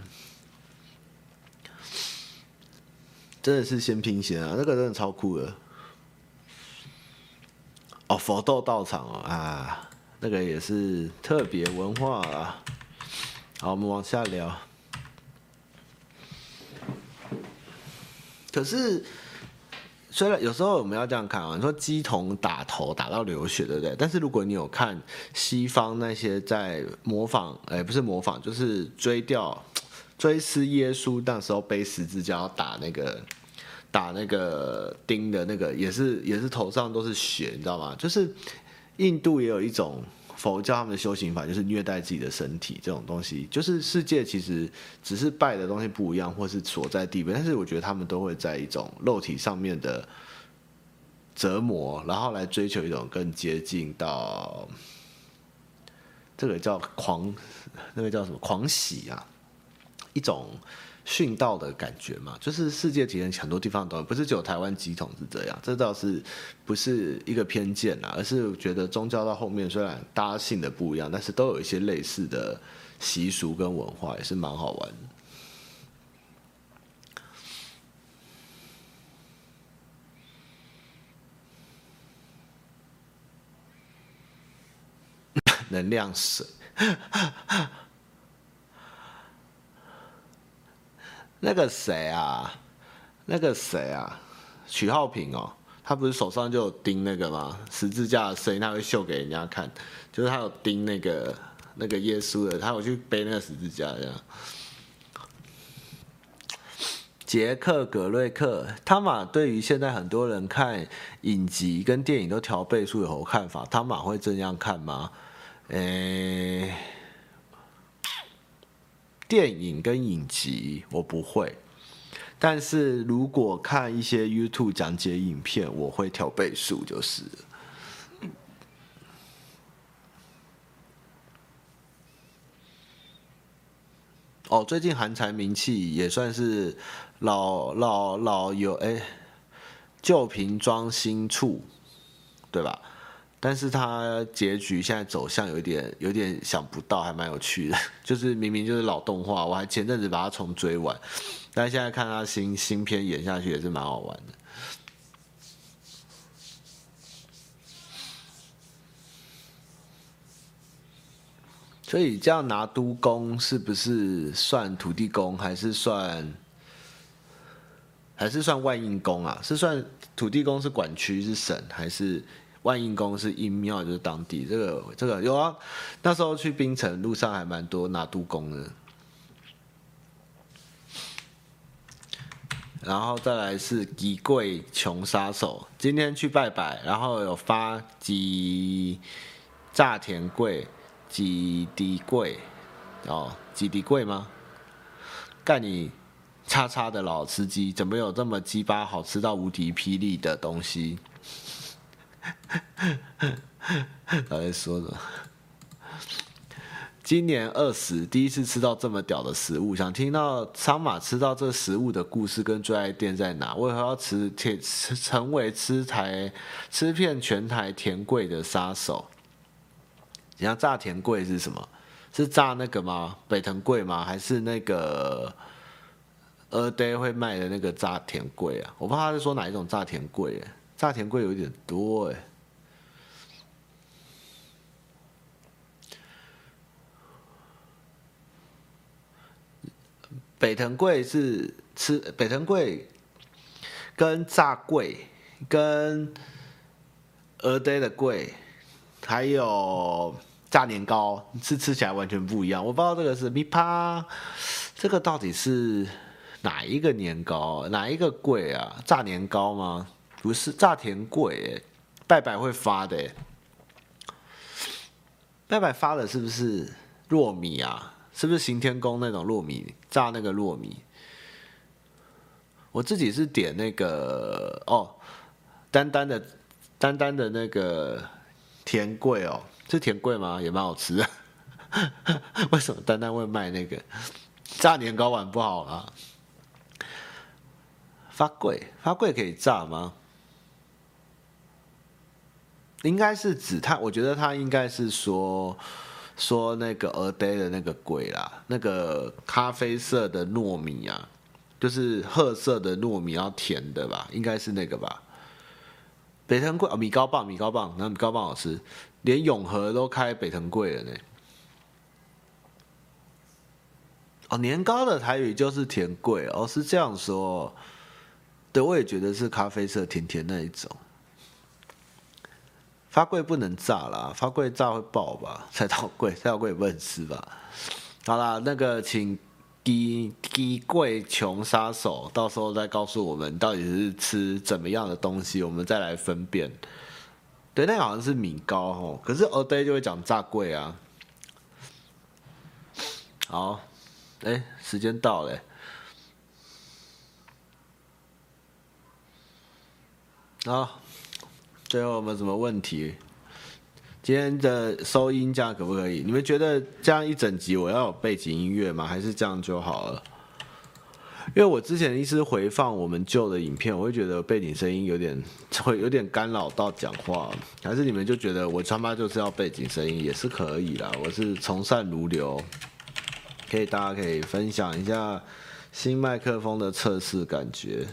真的是先拼先啊，那个真的超酷的。哦，佛豆道场哦啊，那个也是特别文化啊。好，我们往下聊。可是，虽然有时候我们要这样看啊，你说鸡同打头打到流血，对不对？但是如果你有看西方那些在模仿，哎，不是模仿，就是追掉。追思耶稣那时候背十字架打那个打那个钉的那个，也是也是头上都是血，你知道吗？就是印度也有一种佛教他们的修行法，就是虐待自己的身体这种东西。就是世界其实只是拜的东西不一样，或是所在地位，但是我觉得他们都会在一种肉体上面的折磨，然后来追求一种更接近到。这个叫狂，那个叫什么狂喜啊？一种殉道的感觉嘛，就是世界体验很多地方都，不是只有台湾乩童是这样。这倒是不是一个偏见啊，而是觉得宗教到后面虽然大家信的不一样，但是都有一些类似的习俗跟文化，也是蛮好玩。能量水，那个谁啊？那个谁啊？许浩平哦，他不是手上就有钉那个吗？十字架的声音他会秀给人家看，就是他有钉那个那个耶稣的，他有去背那个十字架这样。杰克·格瑞克，汤马对于现在很多人看影集跟电影都调倍数有何看法？汤马会这样看吗？诶、电影跟影集我不会，但是如果看一些 YouTube 讲解影片，我会调倍数，就是。哦，最近韩才名气也算是老老老有哎，旧瓶装新醋，对吧？但是他结局现在走向有点有点想不到，还蛮有趣的。就是明明就是老动画，我还前阵子把它重追完，但现在看他新新片演下去也是蛮好玩的。所以这样拿督公是不是算土地公，还是算还是算万应公啊？是算土地公是管区是省还是？万应公是阴庙，就是当地这个这个有啊，那时候去槟城路上还蛮多拿督公的，然后再来是几贵穷杀手，今天去拜拜，然后有发几炸田贵几滴贵哦，几滴贵吗？干你叉叉的老司机，怎么有这么鸡巴好吃到无敌霹雳的东西？他在说什么？今年二十，第一次吃到这么屌的食物，想听到桑马吃到这食物的故事跟最爱店在哪？为何要吃铁成为吃台吃遍全台甜贵的杀手？你要炸甜柜是什么？是炸那个吗？北藤柜吗？还是那个二 day 会卖的那个炸甜柜啊？我不知道他是说哪一种炸甜贵哎。炸田贵有点多哎，北藤贵是吃北藤贵跟炸贵跟鹅呆的贵，还有炸年糕是吃起来完全不一样。我不知道这个是米趴，这个到底是哪一个年糕？哪一个贵啊？炸年糕吗？不是炸田贵，拜拜会发的，拜拜发的是不是糯米啊？是不是行天宫那种糯米炸那个糯米？我自己是点那个哦，丹丹的丹丹的那个甜桂哦，是甜桂吗？也蛮好吃的。为什么丹丹会卖那个炸年糕碗不好啊？发贵发贵可以炸吗？应该是指他，我觉得他应该是说说那个鹅呆的那个鬼啦，那个咖啡色的糯米啊，就是褐色的糯米，要甜的吧，应该是那个吧。北藤贵哦，米糕棒，米糕棒，那米糕棒好吃，连永和都开北藤贵了呢。哦，年糕的台语就是甜贵哦，是这样说。对，我也觉得是咖啡色甜甜那一种。发贵不能炸啦，发贵炸会爆吧？菜头贵，菜头贵也不能吃吧？好啦，那个请低低贵穷杀手，到时候再告诉我们到底是吃怎么样的东西，我们再来分辨。对，那个好像是米糕哦，可是 a day 就会讲炸贵啊。好，哎，时间到了。好，最后有没有什么问题？今天的收音这样可不可以？你们觉得这样一整集我要有背景音乐吗？还是这样就好了？因为我之前一直回放我们旧的影片，我会觉得背景声音有点会有点干扰到讲话。还是你们就觉得我他妈就是要背景声音也是可以啦。我是从善如流，可以大家可以分享一下新麦克风的测试感觉。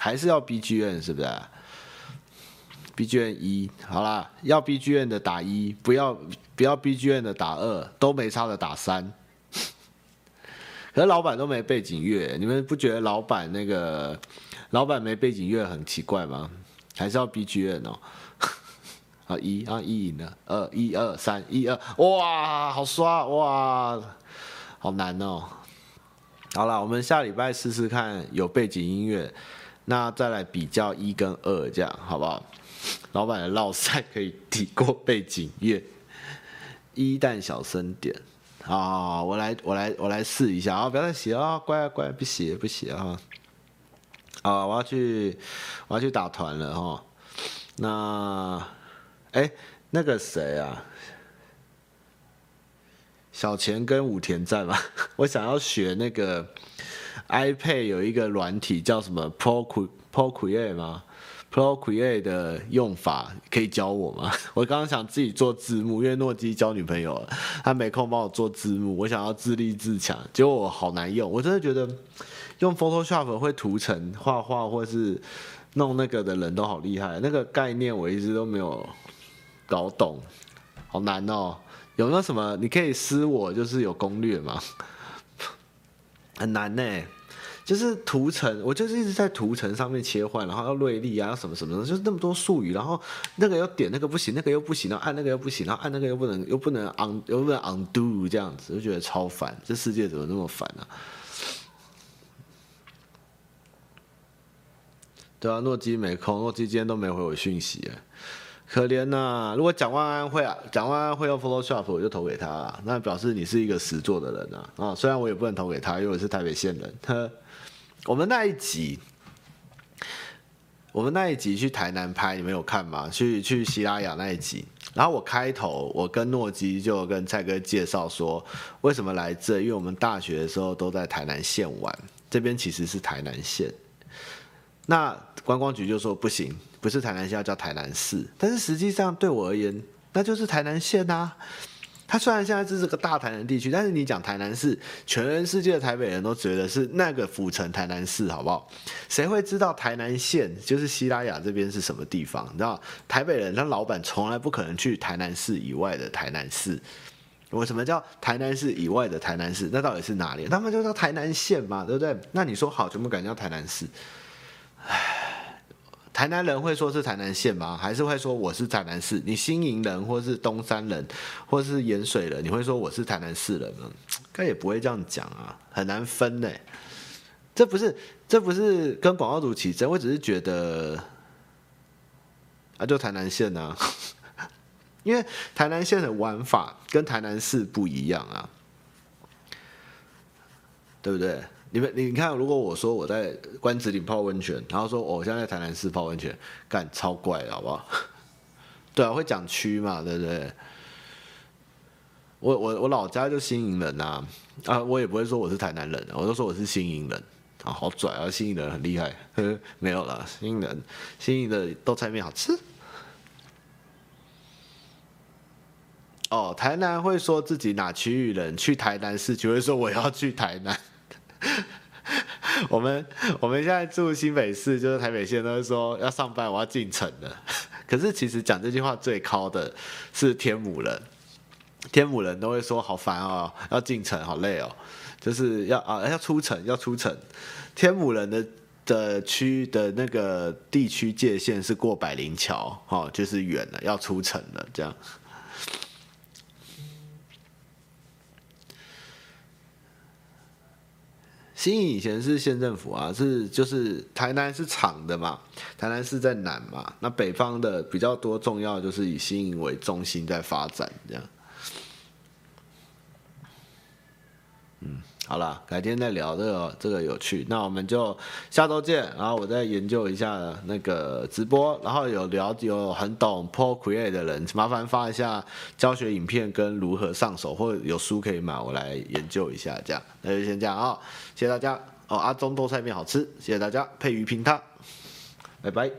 还是要 BGM 是不是？BGM 一，好啦，要 BGM 的打一，不要不要 BGM 的打二，都没差的打三。可是老板都没背景乐，你们不觉得老板那个老板没背景乐很奇怪吗？还是要 BGM 哦？啊一啊一赢了，二一二三一二，哇，好刷哇，好难哦。好了，我们下礼拜试试看有背景音乐，那再来比较一跟二，这样好不好？老板的烙赛可以抵过背景乐，一旦小声点啊！我来，我来，我来试一下啊！不要再写啊！乖乖，不写不写啊！啊，我要去，我要去打团了哈。那，哎，那个谁啊？小钱跟武田在吗？我想要学那个 iPad 有一个软体叫什么 Procreate Procreate 吗？Procreate 的用法可以教我吗？我刚刚想自己做字幕，因为诺基交女朋友了，他没空帮我做字幕。我想要自立自强，结果我好难用。我真的觉得用 Photoshop 会涂层、画画或是弄那个的人都好厉害，那个概念我一直都没有搞懂，好难哦。有没有什么你可以私我，就是有攻略吗？很难呢。就是图层，我就是一直在图层上面切换，然后要锐利啊，要什么什么的，就是那么多术语，然后那个要点那个不行，那个又不行，然后按那个又不行，然后按那个又不能又不能 un 又不能 undo 这样子，就觉得超烦，这世界怎么那么烦啊？对啊，诺基没空，诺基今天都没回我讯息，可怜呐、啊！如果蒋万安会啊，蒋万安会用 Photoshop，我就投给他了，那表示你是一个实作的人啊啊！虽然我也不能投给他，因为我是台北县人，呵。我们那一集，我们那一集去台南拍，你们有看吗？去去西拉雅那一集，然后我开头我跟诺基就跟蔡哥介绍说，为什么来这？因为我们大学的时候都在台南县玩，这边其实是台南县。那观光局就说不行，不是台南县，要叫台南市。但是实际上对我而言，那就是台南县啊。它虽然现在这是个大台南地区，但是你讲台南市，全世界的台北人都觉得是那个府城台南市，好不好？谁会知道台南县就是西拉雅这边是什么地方？你知道，台北人他老板从来不可能去台南市以外的台南市。我什么叫台南市以外的台南市？那到底是哪里？他们就叫台南县嘛，对不对？那你说好，全部改叫台南市？唉。台南人会说是台南县吗？还是会说我是台南市？你新营人，或是东山人，或是盐水人，你会说我是台南市人吗？该也不会这样讲啊，很难分呢。这不是，这不是跟广告主起争，我只是觉得啊，就台南县啊，因为台南县的玩法跟台南市不一样啊，对不对？你们，你看，如果我说我在关子岭泡温泉，然后说我现在在台南市泡温泉，干超怪的，好不好？对啊，会讲区嘛，对不对？我我我老家就新营人呐，啊，我也不会说我是台南人，我都说我是新营人，啊，好拽啊，新营人很厉害，呵，没有了，新营人，新营的豆菜面好吃。哦，台南会说自己哪区域人，去台南市就会说我要去台南。我们我们现在住新北市，就是台北县，都是说要上班，我要进城的。可是其实讲这句话最靠的是天母人，天母人都会说好烦哦，要进城好累哦，就是要啊要出城要出城。天母人的的区的那个地区界限是过百灵桥，哦，就是远了要出城了这样。新营以前是县政府啊，是就是台南是长的嘛，台南是在南嘛，那北方的比较多重要就是以新营为中心在发展这样。好了，改天再聊这个这个有趣，那我们就下周见。然后我再研究一下那个直播，然后有聊有很懂 Procreate 的人，麻烦发一下教学影片跟如何上手，或者有书可以买，我来研究一下。这样，那就先这样啊、哦，谢谢大家哦。阿中豆菜面好吃，谢谢大家，配鱼平汤，拜拜。